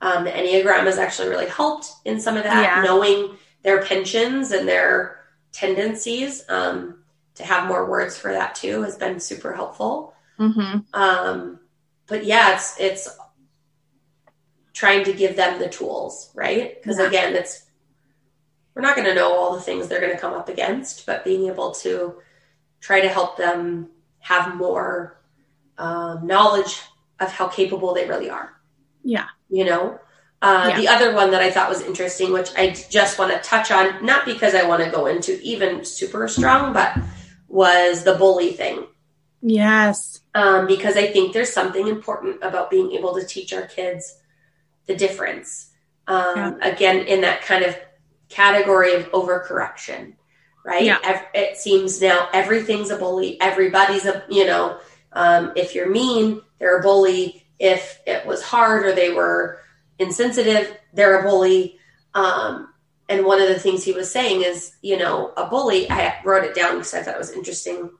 um, the enneagram has actually really helped in some of that Yeah. knowing their pensions and their tendencies um, to have more words for that too has been super helpful Mm-hmm. um, but yeah, it's it's trying to give them the tools, right? Because Yeah. again, it's we're not going to know all the things they're going to come up against, but being able to try to help them have more um, knowledge of how capable they really are. Yeah. You know, uh, Yeah. the other one that I thought was interesting, which I just want to touch on, not because I want to go into even super strong, but was the bully thing Yes. um, because I think there's something important about being able to teach our kids the difference. Um, Again, in that kind of category of overcorrection, right? Yeah. It seems now everything's a bully. Everybody's a, you know, um, if you're mean, they're a bully. If it was hard or they were insensitive, they're a bully. Um, and one of the things he was saying is, you know, a bully, I wrote it down because I thought it was interesting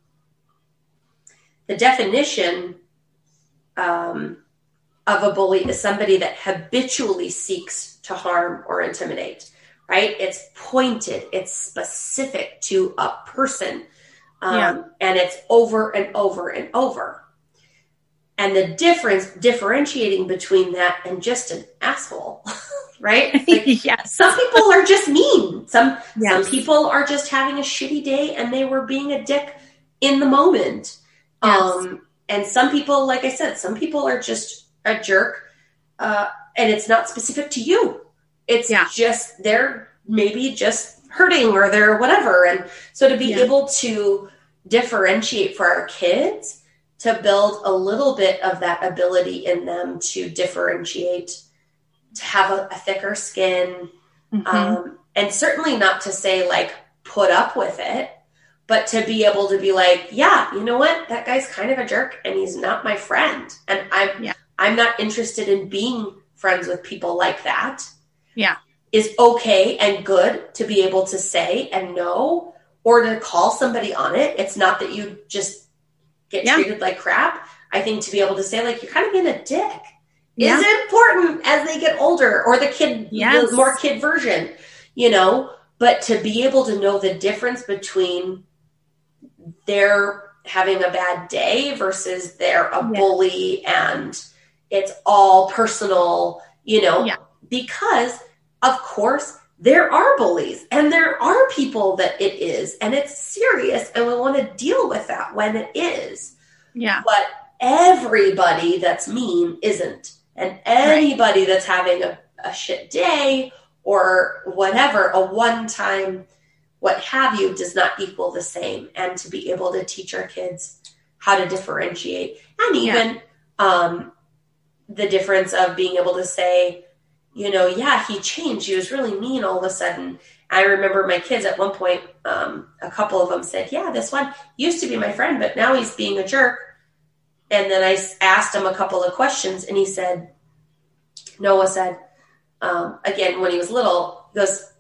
the definition um, of a bully is somebody that habitually seeks to harm or intimidate right it's pointed it's specific to a person um, Yeah. and it's over and over and over and the difference differentiating between that and just an asshole right like, yes. some people are just mean some Yes. some people are just having a shitty day and they were being a dick in the moment. Yes. Um, and some people, like I said, some people are just a jerk, uh, and it's not specific to you. It's Yeah. just they're maybe just hurting or they're whatever. And so to be Yeah. able to differentiate for our kids to build a little bit of that ability in them to differentiate, to have a, a thicker skin, mm-hmm. um, and certainly not to say like put up with it, but to be able to be like, yeah, you know what, that guy's kind of a jerk, and he's not my friend, and I'm yeah. I'm not interested in being friends with people like that. Yeah, is okay and good to be able to say and know or to call somebody on it. It's not that you just get yeah. treated like crap. I think to be able to say, like, you're kind of being a dick yeah. is important as they get older or the kid, yes. the more kid version, you know, but to be able to know the difference between they're having a bad day versus they're a yeah. bully and it's all personal, you know, yeah. because of course there are bullies and there are people that it is and it's serious and we want to deal with that when it is yeah but everybody that's mean isn't and anybody right. that's having a, a shit day or whatever a one time what have you does not equal the same and to be able to teach our kids how to differentiate and even yeah. um, the difference of being able to say you know, yeah, he changed. He was really mean all of a sudden. I remember my kids at one point, um, a couple of them said, Yeah, this one used to be my friend, but now he's being a jerk. And then I asked him a couple of questions, and he said, Noah said, um, again, when he was little, he goes,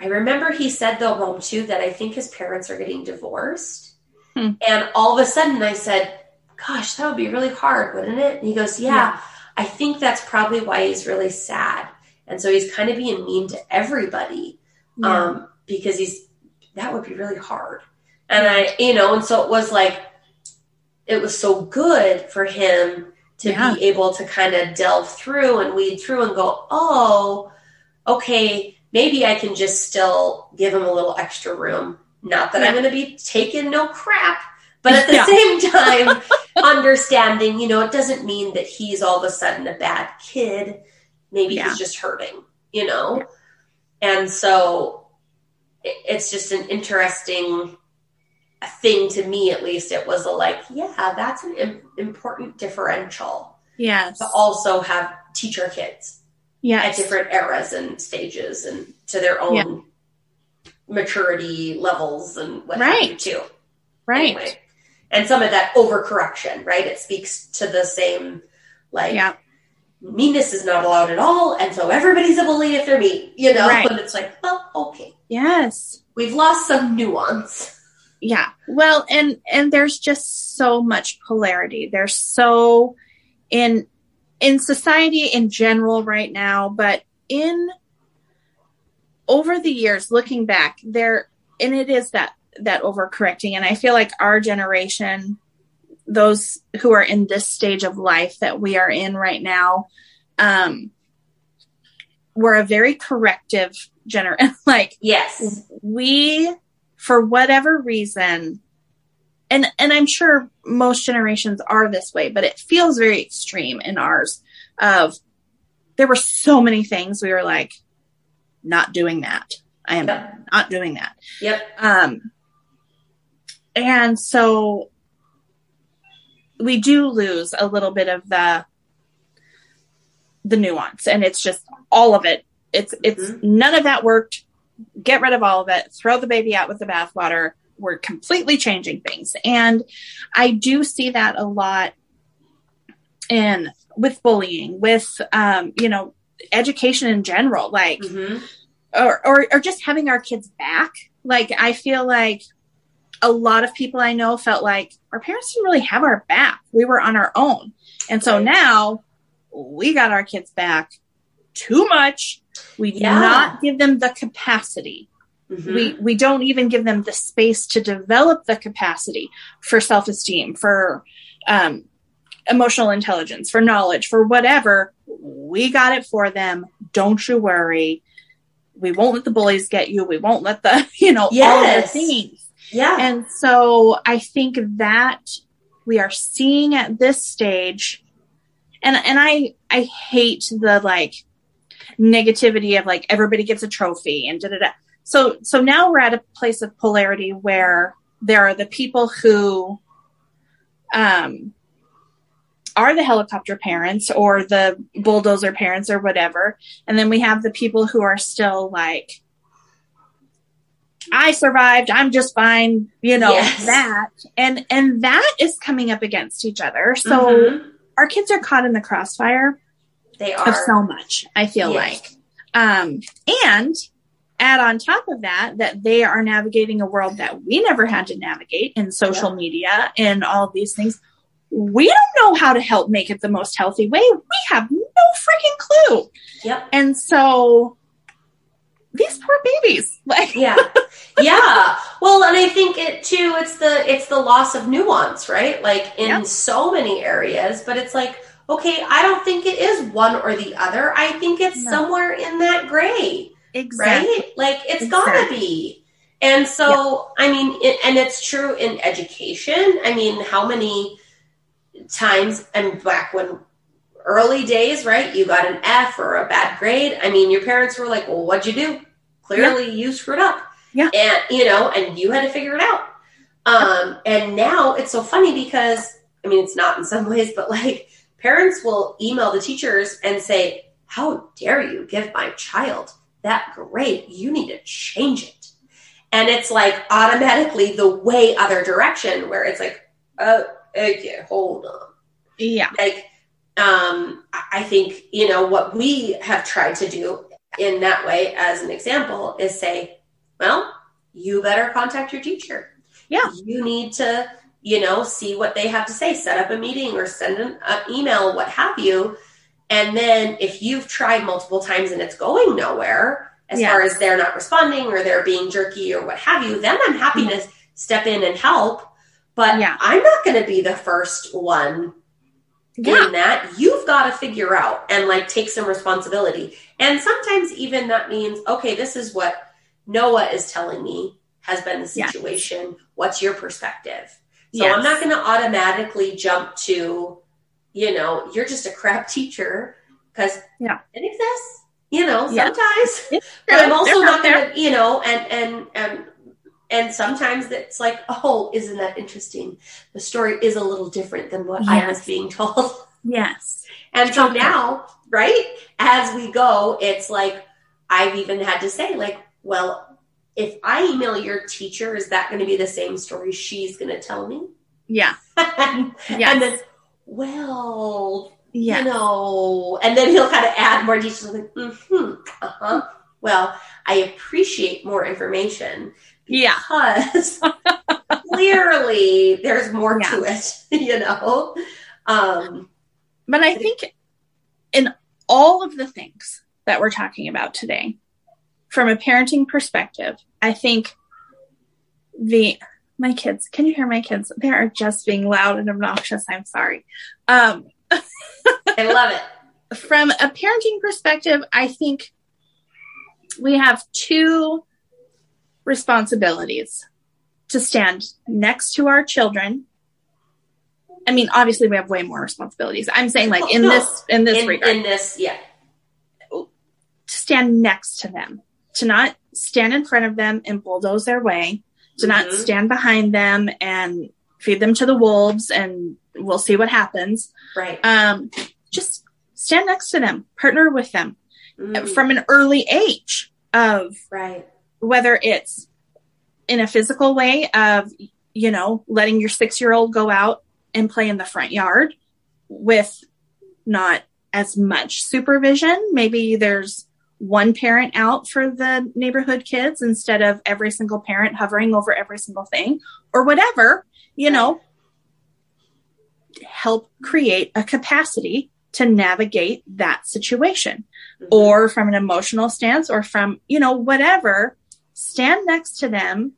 I remember he said, though, mom, too, that I think his parents are getting divorced. Hmm. And all of a sudden I said, Gosh, that would be really hard, wouldn't it? And he goes, yeah, yeah. I think that's probably why he's really sad and so he's kind of being mean to everybody yeah. um, because he's that would be really hard. And I, you know, and so it was like it was so good for him to yeah. be able to kind of delve through and weed through and go, oh, okay, maybe I can just still give him a little extra room. Not that yeah. I'm going to be taking no crap, but at the yeah. same time, understanding, you know, it doesn't mean that he's all of a sudden a bad kid. Maybe yeah. he's just hurting, you know? And so it's just an interesting thing to me, at least. It was a like, yeah, that's an important differential. Yes. To also have teacher kids. Yes. At different eras and stages and to their own yeah. maturity levels and what right. have you too. Right. Anyway. And some of that overcorrection, right? It speaks to the same like yeah meanness is not allowed at all, and so everybody's a bully if they're mean, you know? Right. And it's like, well, okay. Yes. We've lost some nuance. Yeah. Well, and and there's just so much polarity. There's so in in society in general right now, but in over the years looking back, there and it is that that overcorrecting and I feel like our generation those who are in this stage of life that we are in right now um we're a very corrective generation like yes. we for whatever reason and and i'm sure most generations are this way but it feels very extreme in ours of there were so many things we were like not doing that. I am yep. not doing that. Yep. Um and so we do lose a little bit of the the nuance and it's just all of it. It's it's mm-hmm. none of that worked. Get rid of all of it. Throw the baby out with the bathwater. We're completely changing things. And i do see that a lot in with bullying with um you know education in general like mm-hmm. or, or or just having our kids back. Like i feel like a lot of people I know felt like our parents didn't really have our back. We were on our own. And so now we got our kids back too much. We do yeah. not give them the capacity. Mm-hmm. We we don't even give them the space to develop the capacity for self-esteem, for um, emotional intelligence, for knowledge, for whatever. We got it for them. Don't you worry. We won't let the bullies get you. We won't let the, you know, yes. all the things. Yeah. And so I think that we are seeing at this stage and and I I hate the like negativity of like everybody gets a trophy and da da da. So so now we're at a place of polarity where there are the people who um, are the helicopter parents or the bulldozer parents or whatever. And then we have the people who are still like, I survived, I'm just fine, you know, Yes. that. And and that is coming up against each other. So Mhm. our kids are caught in the crossfire they of are. so much, I feel Yes. like. Um, and add on top of that, that they are navigating a world that we never had to navigate in social Yeah. media and all of these things. We don't know how to help make it the most healthy way. We have no freaking clue. Yep. And so these poor babies, like, yeah. Yeah. Well and i think it too it's the it's the loss of nuance right? Like in so many areas but it's like okay i don't think it is one or the other. I think it's No. somewhere in that gray exactly. right? Like it's gotta be. And so i mean it, and it's true in education. I mean how many times and back when early days right you got an f or a bad grade i mean your parents were like well what'd you do clearly you screwed up. Yeah. and you know and you had to figure it out. Um and now it's so funny because i mean it's not in some ways but like parents will email the teachers and say how dare you give my child that grade? You need to change it. And it's like automatically the way other direction where it's like oh okay hold on. Yeah. like um I I think you know what we have tried to do in that way as an example is say well you better contact your teacher Yeah. you need to you know see what they have to say set up a meeting or send an email what have you and then if you've tried multiple times and it's going nowhere as Yeah. far as they're not responding or they're being jerky or what have you then i'm happy mm-hmm. to step in and help but Yeah. i'm not going to be the first one Yeah. in that you've got to figure out and like take some responsibility and sometimes even that means okay this is what noah is telling me has been the Yes. situation what's your perspective so Yes. i'm not going to automatically jump to you know you're just a crap teacher because Yeah. it exists you know Yeah. sometimes but i'm also They're not going to you know and and and and sometimes it's like oh isn't that interesting the story is a little different than what i was being told Yes. and so now, right, as we go, it's like I've even had to say, like, well, if I email your teacher, is that going to be the same story she's going to tell me? Yeah. and Yes. then, well, Yeah. you know, and then he'll kind of add more details. Like, mm-hmm, uh-huh. Well, I appreciate more information Yeah. because clearly there's more Yeah. to it, you know. Um, But I think in all of the things that we're talking about today, from a parenting perspective, I think the my kids, can you hear my kids? They are just being loud and obnoxious. I'm sorry. Um, I love it. from a parenting perspective, I think we have two responsibilities to stand next to our children. I mean, obviously we have way more responsibilities. I'm saying like in No, this in this in, regard in this, yeah. to stand next to them, to not stand in front of them and bulldoze their way, to not Mhm. stand behind them and feed them to the wolves and we'll see what happens. Right. Um, just stand next to them, partner with them Mm, from an early age of right. Whether it's in a physical way of, you know, letting your six year old go out and play in the front yard with not as much supervision. Maybe there's one parent out for the neighborhood kids instead of every single parent hovering over every single thing or whatever, you know, help create a capacity to navigate that situation Mhm. or from an emotional stance or from, you know, whatever, stand next to them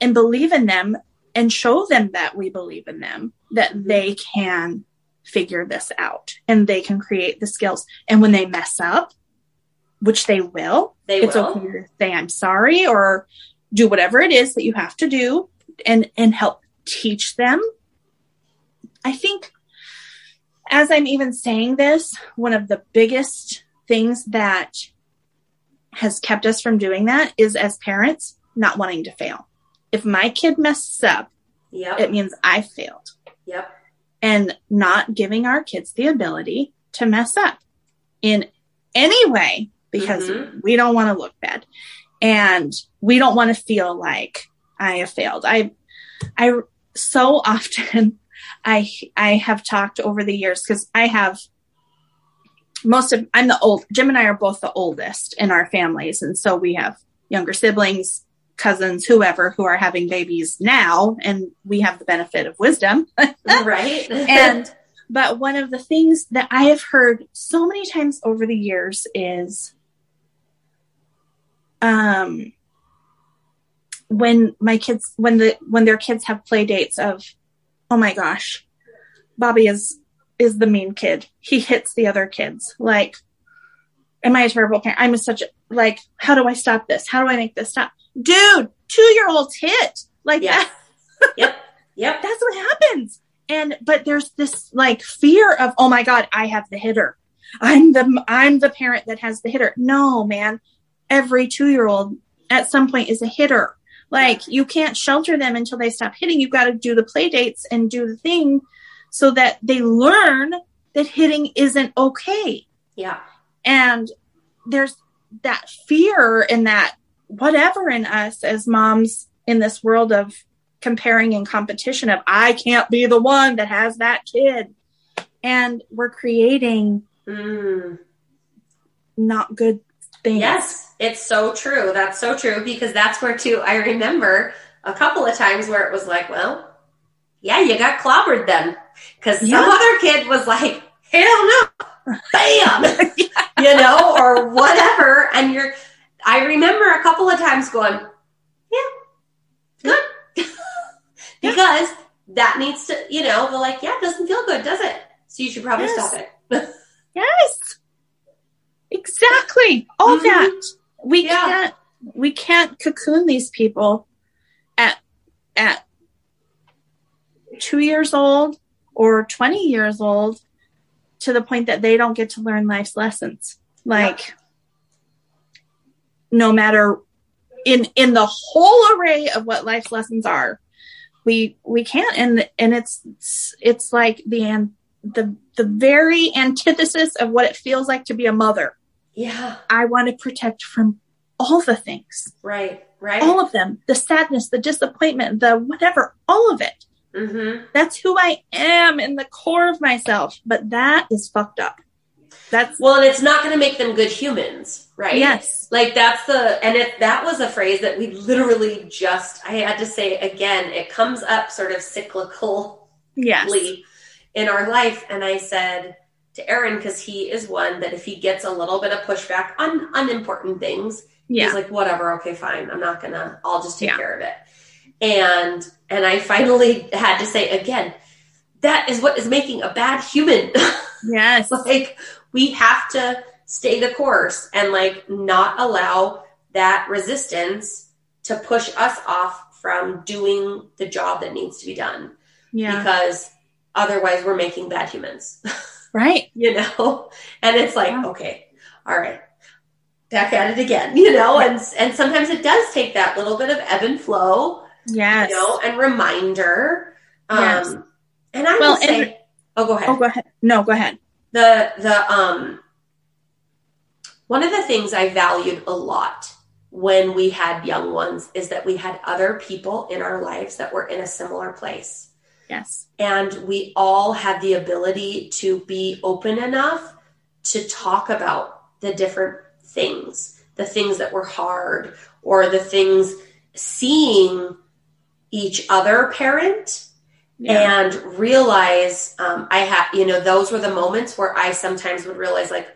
and believe in them and show them that we believe in them, that Mhm. they can figure this out and they can create the skills. And when they mess up, which they will, they it's will. okay to say I'm sorry or do whatever it is that you have to do and and help teach them. I think as I'm even saying this, one of the biggest things that has kept us from doing that is as parents, not wanting to fail. If my kid messes up, Yep. it means I failed. yep. And not giving our kids the ability to mess up in any way because Mhm. we don't want to look bad and we don't want to feel like I have failed. I, I so often I, I have talked over the years because I have most of, I'm the old, Jim and I are both the oldest in our families. And so we have younger siblings, cousins, whoever who are having babies now. And we have the benefit of wisdom. right. and but one of the things that I have heard so many times over the years is um when my kids when the when their kids have play dates of oh my gosh Bobby is is the mean kid. He hits the other kids. Like am I a terrible parent? I'm such a like how do I stop this? How do I make this stop? Dude two year olds hit. Like Yeah. that. Yep. Yep. that's what happens. And but there's this like fear of oh my god i have the hitter. I'm the i'm the parent that has the hitter. No man. Every two year old at some point is a hitter. Like you can't shelter them until they stop hitting. You've got to do the play dates and do the thing so that they learn that hitting isn't okay Yeah. and there's that fear and that whatever in us as moms in this world of comparing and competition of I can't be the one that has that kid. And we're creating Mm. not good things. Yes, it's so true. That's so true because that's where too. I remember a couple of times where it was like, well, yeah, you got clobbered then, because some other kid was like, hell no, bam, you know, or whatever, and you're. I remember a couple of times going, yeah, good, because that needs to, you know, they're like, yeah, it doesn't feel good, does it? So you should probably Yes. stop it. Yes. Exactly. All Mhm. that. We Yeah. can't we can't cocoon these people at at 2 years old or 20 years old to the point that they don't get to learn life's lessons. Like no matter in in the whole array of what life's lessons are, we we can't and and it's it's like the an the the very antithesis of what it feels like to be a mother. Yeah, I want to protect from all the things, right, right. all of them, the sadness, the disappointment, the whatever, all of it. Mm-hmm. That's who I am in the core of myself. But that is fucked up. That's Well, and it's not going to make them good humans, right? yes, Like that's the, and if that was a phrase that we literally just, I had to say again, it comes up sort of cyclical, yes, in our life. And I said to Aaron, because he is one that if he gets a little bit of pushback on unimportant things, yeah, he's like, whatever, okay, fine. I'm not gonna, I'll just take Yeah. care of it. And, and I finally had to say again, that is what is making a bad human. yes, like we have to stay the course and like not allow that resistance to push us off from doing the job that needs to be done. Yeah, because otherwise we're making bad humans. Right, you know? And it's like Yeah. okay all right back at it again you know? And and sometimes it does take that little bit of ebb and flow yes. you know and reminder um Yes. and i Well, will say and- oh go ahead Oh, go ahead. No, go ahead. the the um one of the things I valued a lot when we had young ones is that we had other people in our lives that were in a similar place. Yes, And we all had the ability to be open enough to talk about the different things, the things that were hard, or the things seeing each other parent yeah, and realize um, I have, you know, those were the moments where I sometimes would realize, like,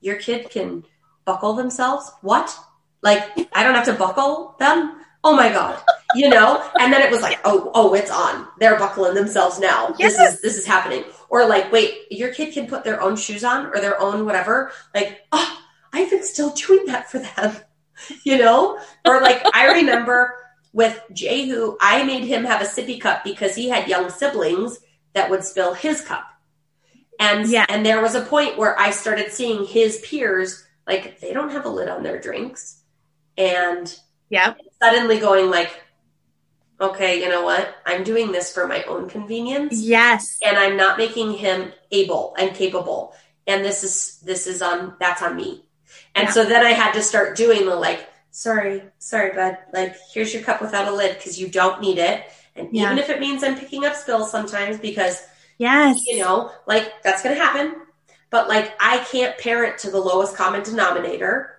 your kid can buckle themselves. What? Like, I don't have to buckle them. Oh my god, you know. And then it was like, oh, oh, it's on. They're buckling themselves now. This is this is happening. Or like, wait, your kid can put their own shoes on or their own whatever. Like, oh, I've been still doing that for them, you know. Or like, I remember with Jehu, I made him have a sippy cup because he had young siblings that would spill his cup. And Yeah. and there was a point where I started seeing his peers like they don't have a lid on their drinks and yeah. Suddenly going like, okay, you know what? I'm doing this for my own convenience. Yes. And I'm not making him able and capable. And this is this is on that's on me. And Yeah. so then I had to start doing the like, sorry, sorry, bud. Like, here's your cup without a lid because you don't need it. And Yeah. even if it means I'm picking up spills sometimes because Yes. you know, like that's going to happen. But like I can't parent to the lowest common denominator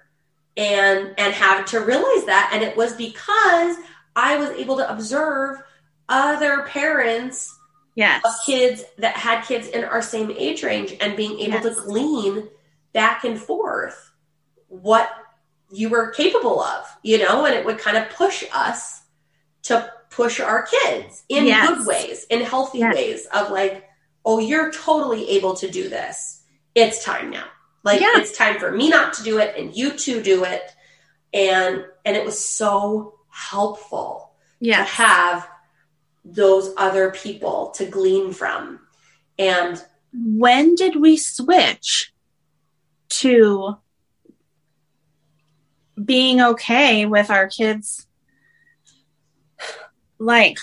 and and have to realize that and it was because I was able to observe other parents Yes. of kids that had kids in our same age range and being able Yes. to glean back and forth what you were capable of, you know, and it would kind of push us to push our kids in Yes. good ways, in healthy Yes. ways of like, oh, you're totally able to do this. It's time now. Like Yeah. it's time for me not to do it and you to do it. And and it was so helpful to have those other people to glean from. And when did we switch to being okay with our kids like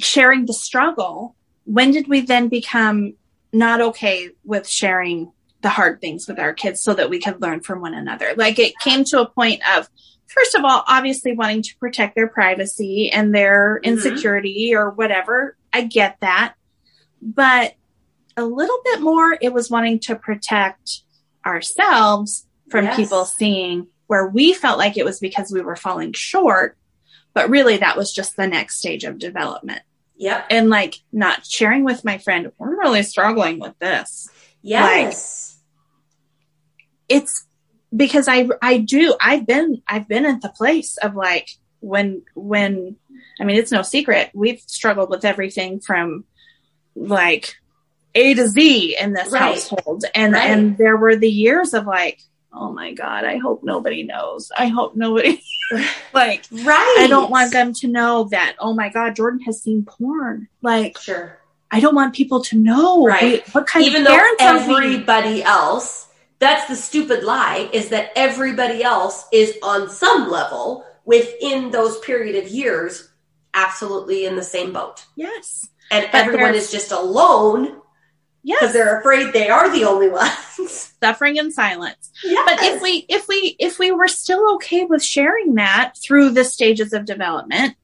sharing the struggle when did we then become not okay with sharing the hard things with our kids so that we could learn from one another like it came to a point of first of all obviously wanting to protect their privacy and their Mhm. insecurity or whatever i get that but a little bit more it was wanting to protect ourselves from Yes. people seeing where we felt like it was because we were falling short but really that was just the next stage of development yep. and like not sharing with my friend we're really struggling with this Yes. it's because i i do i've been i've been at the place of like when when i mean it's no secret we've struggled with everything from like a to z in this Right. household and Right. and there were the years of like oh my god i hope nobody knows i hope nobody like right. i don't want them to know that oh my god jordan has seen porn like Sure. i don't want people to know Right. What kind Even of though everybody else, that's the stupid lie, is that everybody else is on some level within those period of years absolutely in the same boat. yes And But everyone is just alone yes because they're afraid they are the only ones. suffering in silence yes. but if we if we if we were still okay with sharing that through the stages of development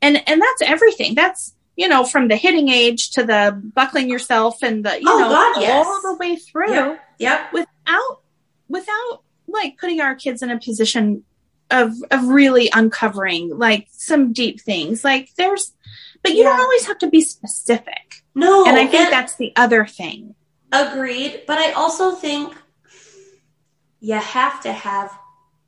and and that's everything that's you know from the hitting age to the buckling yourself and the you Oh, know God, yes. all the way through Yep. Yep. without without like putting our kids in a position of of really uncovering like some deep things like there's but you don't always have to be specific No. and i think that's the other thing Agreed, but I also think you have to have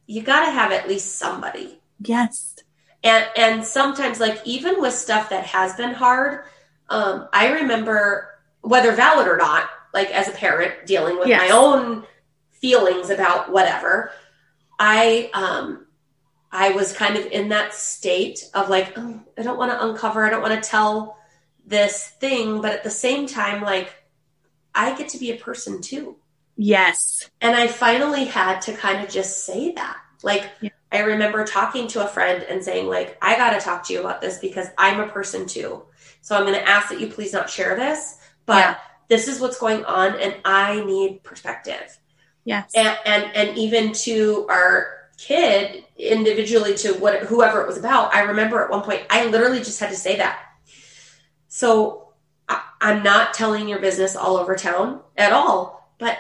you got to have at least somebody. yes And and sometimes like even with stuff that has been hard, um I remember whether valid or not, like as a parent dealing with Yes. my own feelings about whatever, I um I was kind of in that state of like, oh, I don't want to uncover, I don't want to tell this thing, but at the same time like I get to be a person too. yes And I finally had to kind of just say that. Like, Yeah. I remember talking to a friend and saying, like, I got to talk to you about this because I'm a person too. So I'm going to ask that you please not share this, but Yeah. this is what's going on and I need perspective. yes And, and, and even to our kid individually to what, whoever it was about, I remember at one point, I literally just had to say that. So I, I'm not telling your business all over town at all, but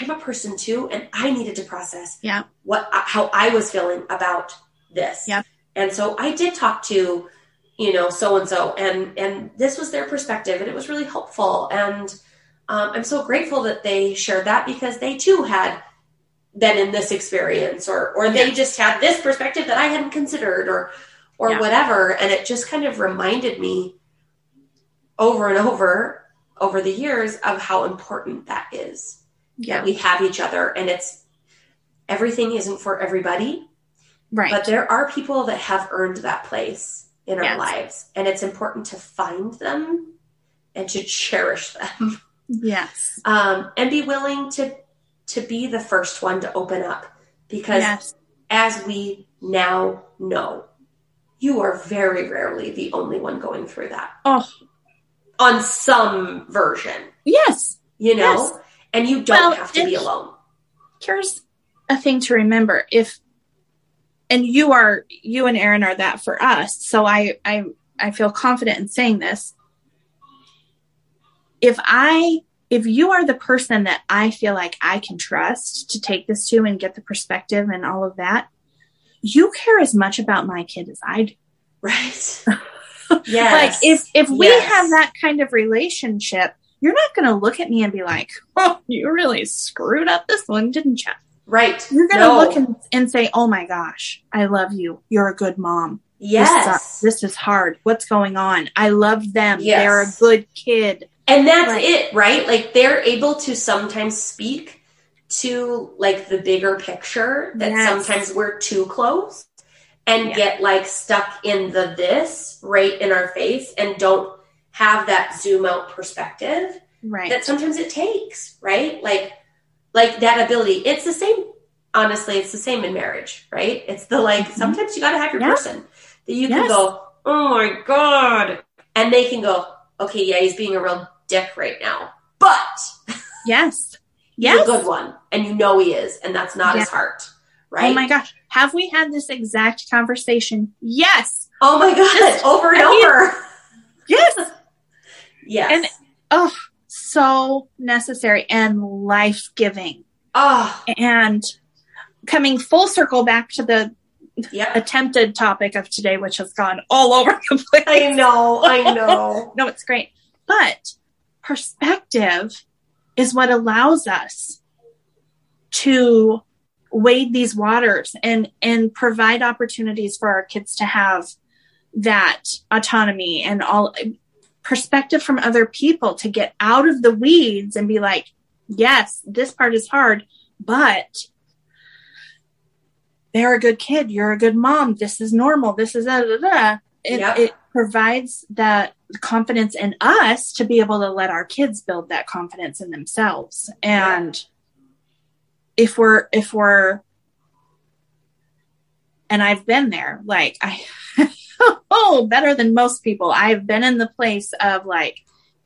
I'm a person too, and I needed to process Yeah. what how I was feeling about this. Yeah. And so I did talk to, you know, so and so, and and this was their perspective, and it was really helpful. And um, I'm so grateful that they shared that because they too had been in this experience, or or they just had this perspective that I hadn't considered, or or Yeah. whatever. And it just kind of reminded me over and over over the years of how important that is. Yeah. that we have each other and it's everything isn't for everybody. Right. But there are people that have earned that place in our Yes. lives and it's important to find them and to cherish them. Yes. Um, and be willing to to be the first one to open up because yes. as we now know you are very rarely the only one going through that. Oh, on some version, yes. you know? Yes. And you don't Well, have to be alone. Here's a thing to remember. If and you are you and Aaron are that for us. So I I I feel confident in saying this. If I if you are the person that I feel like I can trust to take this to and get the perspective and all of that, you care as much about my kid as I do. Right. Like if if we Yes. have that kind of relationship, you're not going to look at me and be like, "Oh, you really screwed up this one, didn't you?" right. You're going to No. look and, and say, "Oh my gosh, I love you. You're a good mom. Yes. sucks. This is hard. What's going on? I love them. Yes. They're a good kid." And that's Right. it, right? Like they're able to sometimes speak to like the bigger picture that Yes. sometimes we're too close and Yeah. get like stuck in the this right in our face and don't have that zoom out perspective Right. that sometimes it takes, right? Like like that ability. It's the same honestly, it's the same in marriage, right? It's the like Mhm. sometimes you got to have your Yeah. person that you can go, "Oh my god." And they can go, "Okay, yeah, he's being a real dick right now." But yes. Yes. a good one and you know he is and that's not his heart, right? Oh my gosh. Have we had this exact conversation? Yes. Oh my god, Just- over and I mean- over. Yes. Yes. And- oh, so necessary and life giving. oh, ah. And coming full circle back to the yeah. attempted topic of today, which has gone all over the place. I know, I know. no, it's great. But perspective is what allows us to wade these waters and and provide opportunities for our kids to have that autonomy and all perspective from other people to get out of the weeds and be like yes this part is hard but they're a good kid. You're a good mom. This is normal. This is da, da, da. It, Yep. it provides that confidence in us to be able to let our kids build that confidence in themselves. And if we're if we're and I've been there like I oh better than most people I've been in the place of like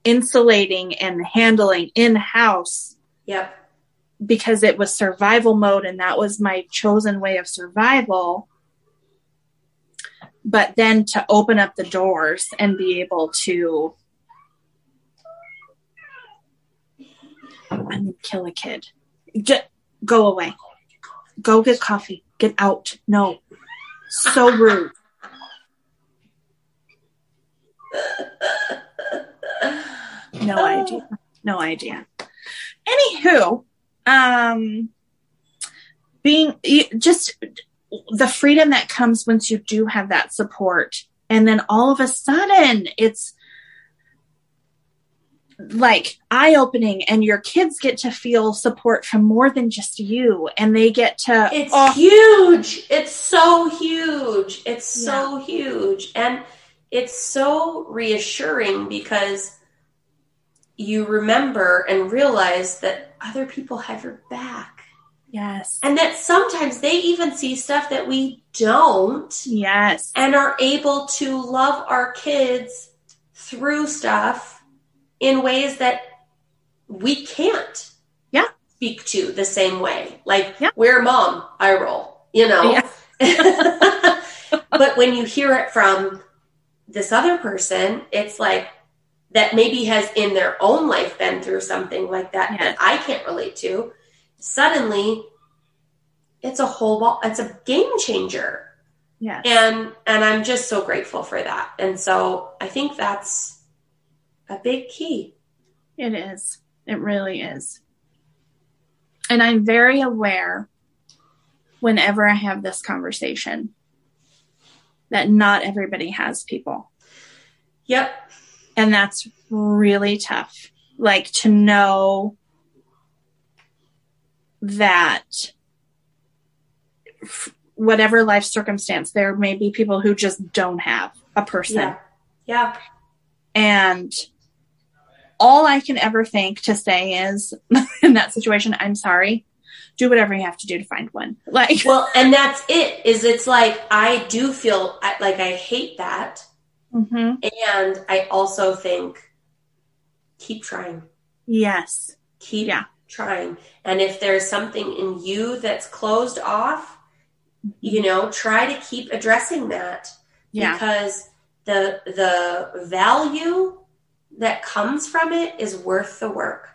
insulating and handling in house Yep. because it was survival mode and that was my chosen way of survival but then to open up the doors and be able to I'm kill a kid. Just go away. Go get coffee. Get out. No. So rude. No idea. No idea. Anywho, um, being just the freedom that comes once you do have that support, and then all of a sudden it's like eye opening, and your kids get to feel support from more than just you, and they get to It's oh, huge. It's so huge. It's so huge. And it's so reassuring because you remember and realize that other people have your back. yes, And that sometimes they even see stuff that we don't yes, and are able to love our kids through stuff in ways that we can't Yeah. speak to the same way. Like, Yeah. we're mom, I roll, you know? but when you hear it from this other person, it's like that maybe has in their own life been through something like that Yes. that I can't relate to. Suddenly, it's a whole ball, it's a game changer Yeah. and and i'm just so grateful for that and so i think that's a big key It is. It really is. And I'm very aware whenever I have this conversation that not everybody has people. yep And that's really tough. Like to know that whatever life circumstance, there may be people who just don't have a person. yeah yeah And all I can ever think to say is, in that situation, I'm sorry. do whatever you have to do to find one. Like, Well, and that's it. Is it's like I do feel like I hate that, mhm. and I also think keep trying, yes, keep Yeah. trying, and if there's something in you that's closed off, you know, try to keep addressing that yeah, because the the value that comes from it is worth the work.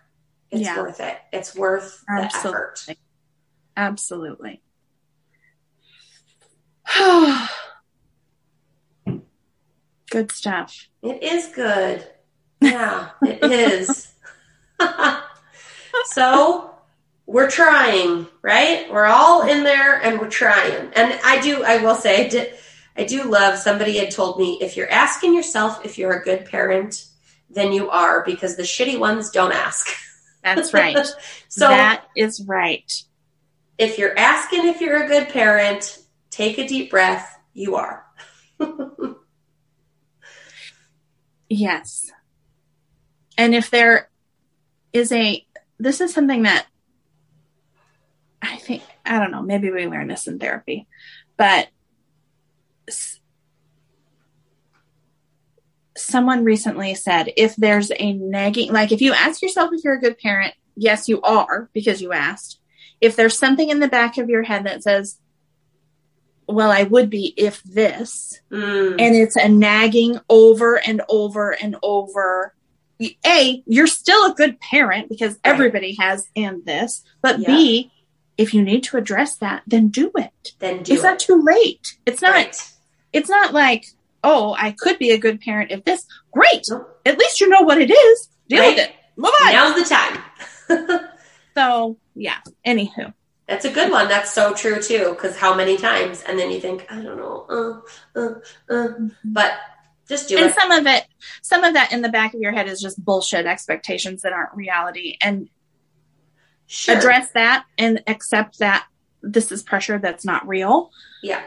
It's Yeah. worth it. It's worth the Absolutely. effort. absolutely. Good stuff. It is good. Yeah, it is. so we're trying, right? We're all in there and we're trying. And I do, I will say, I, did, I do love somebody had told me if you're asking yourself if you're a good parent, then you are because the shitty ones don't ask. That's right. so that is right. if you're asking if you're a good parent, take a deep breath. You are. Yes. And if there is a, this is something that I think, I don't know, maybe we learn this in therapy, but someone recently said if there's a nagging, like if you ask yourself if you're a good parent, yes, you are because you asked. If there's something in the back of your head that says, well, I would be if this, Mm, and it's a nagging over and over and over. A, you're still a good parent because everybody has and this, but Yeah. B, if you need to address that, then do it. then do it's it. not too late. It's not Right. it's not like, oh, I could be a good parent if this. Great. At least you know what it is. Deal Right. with it. Move on. Now's the time. So yeah. Anywho. That's a good one. That's so true too. Because how many times, and then you think, I don't know, uh, uh, uh, but just do and it. And some of it some of that in the back of your head is just bullshit expectations that aren't reality and Sure. address that and accept that this is pressure that's not real Yeah.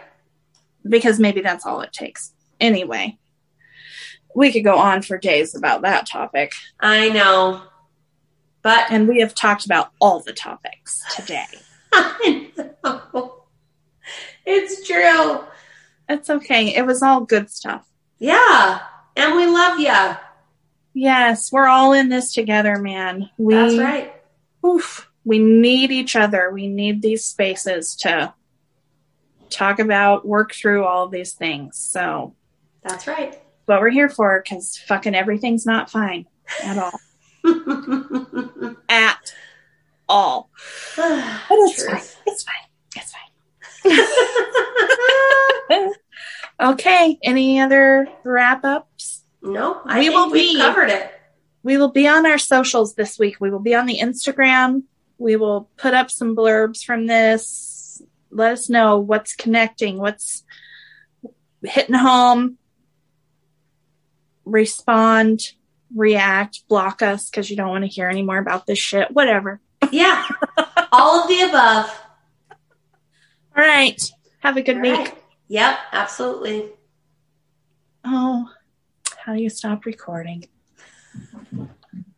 because maybe that's all it takes. Anyway, we could go on for days about that topic, I know, but and we have talked about all the topics today. I know. It's true. It's okay. It was all good stuff. Yeah, and we love you. Yes, we're all in this together, man. We, That's right. oof, we need each other. We need these spaces to talk about, work through all these things. So, That's right. what we're here for because fucking everything's not fine at all. At all. But it's Truth. fine. It's fine. It's fine. okay. Any other wrap ups? no, I We will be- covered it. We will be on our socials this week. We will be on the Instagram. We will put up some blurbs from this. Let us know what's connecting, what's hitting home. Respond, react, block us because you don't want to hear any more about this shit. Whatever. Yeah, all of the above. All right. Have a good All week. right. Yep, absolutely. Oh, how do you stop recording?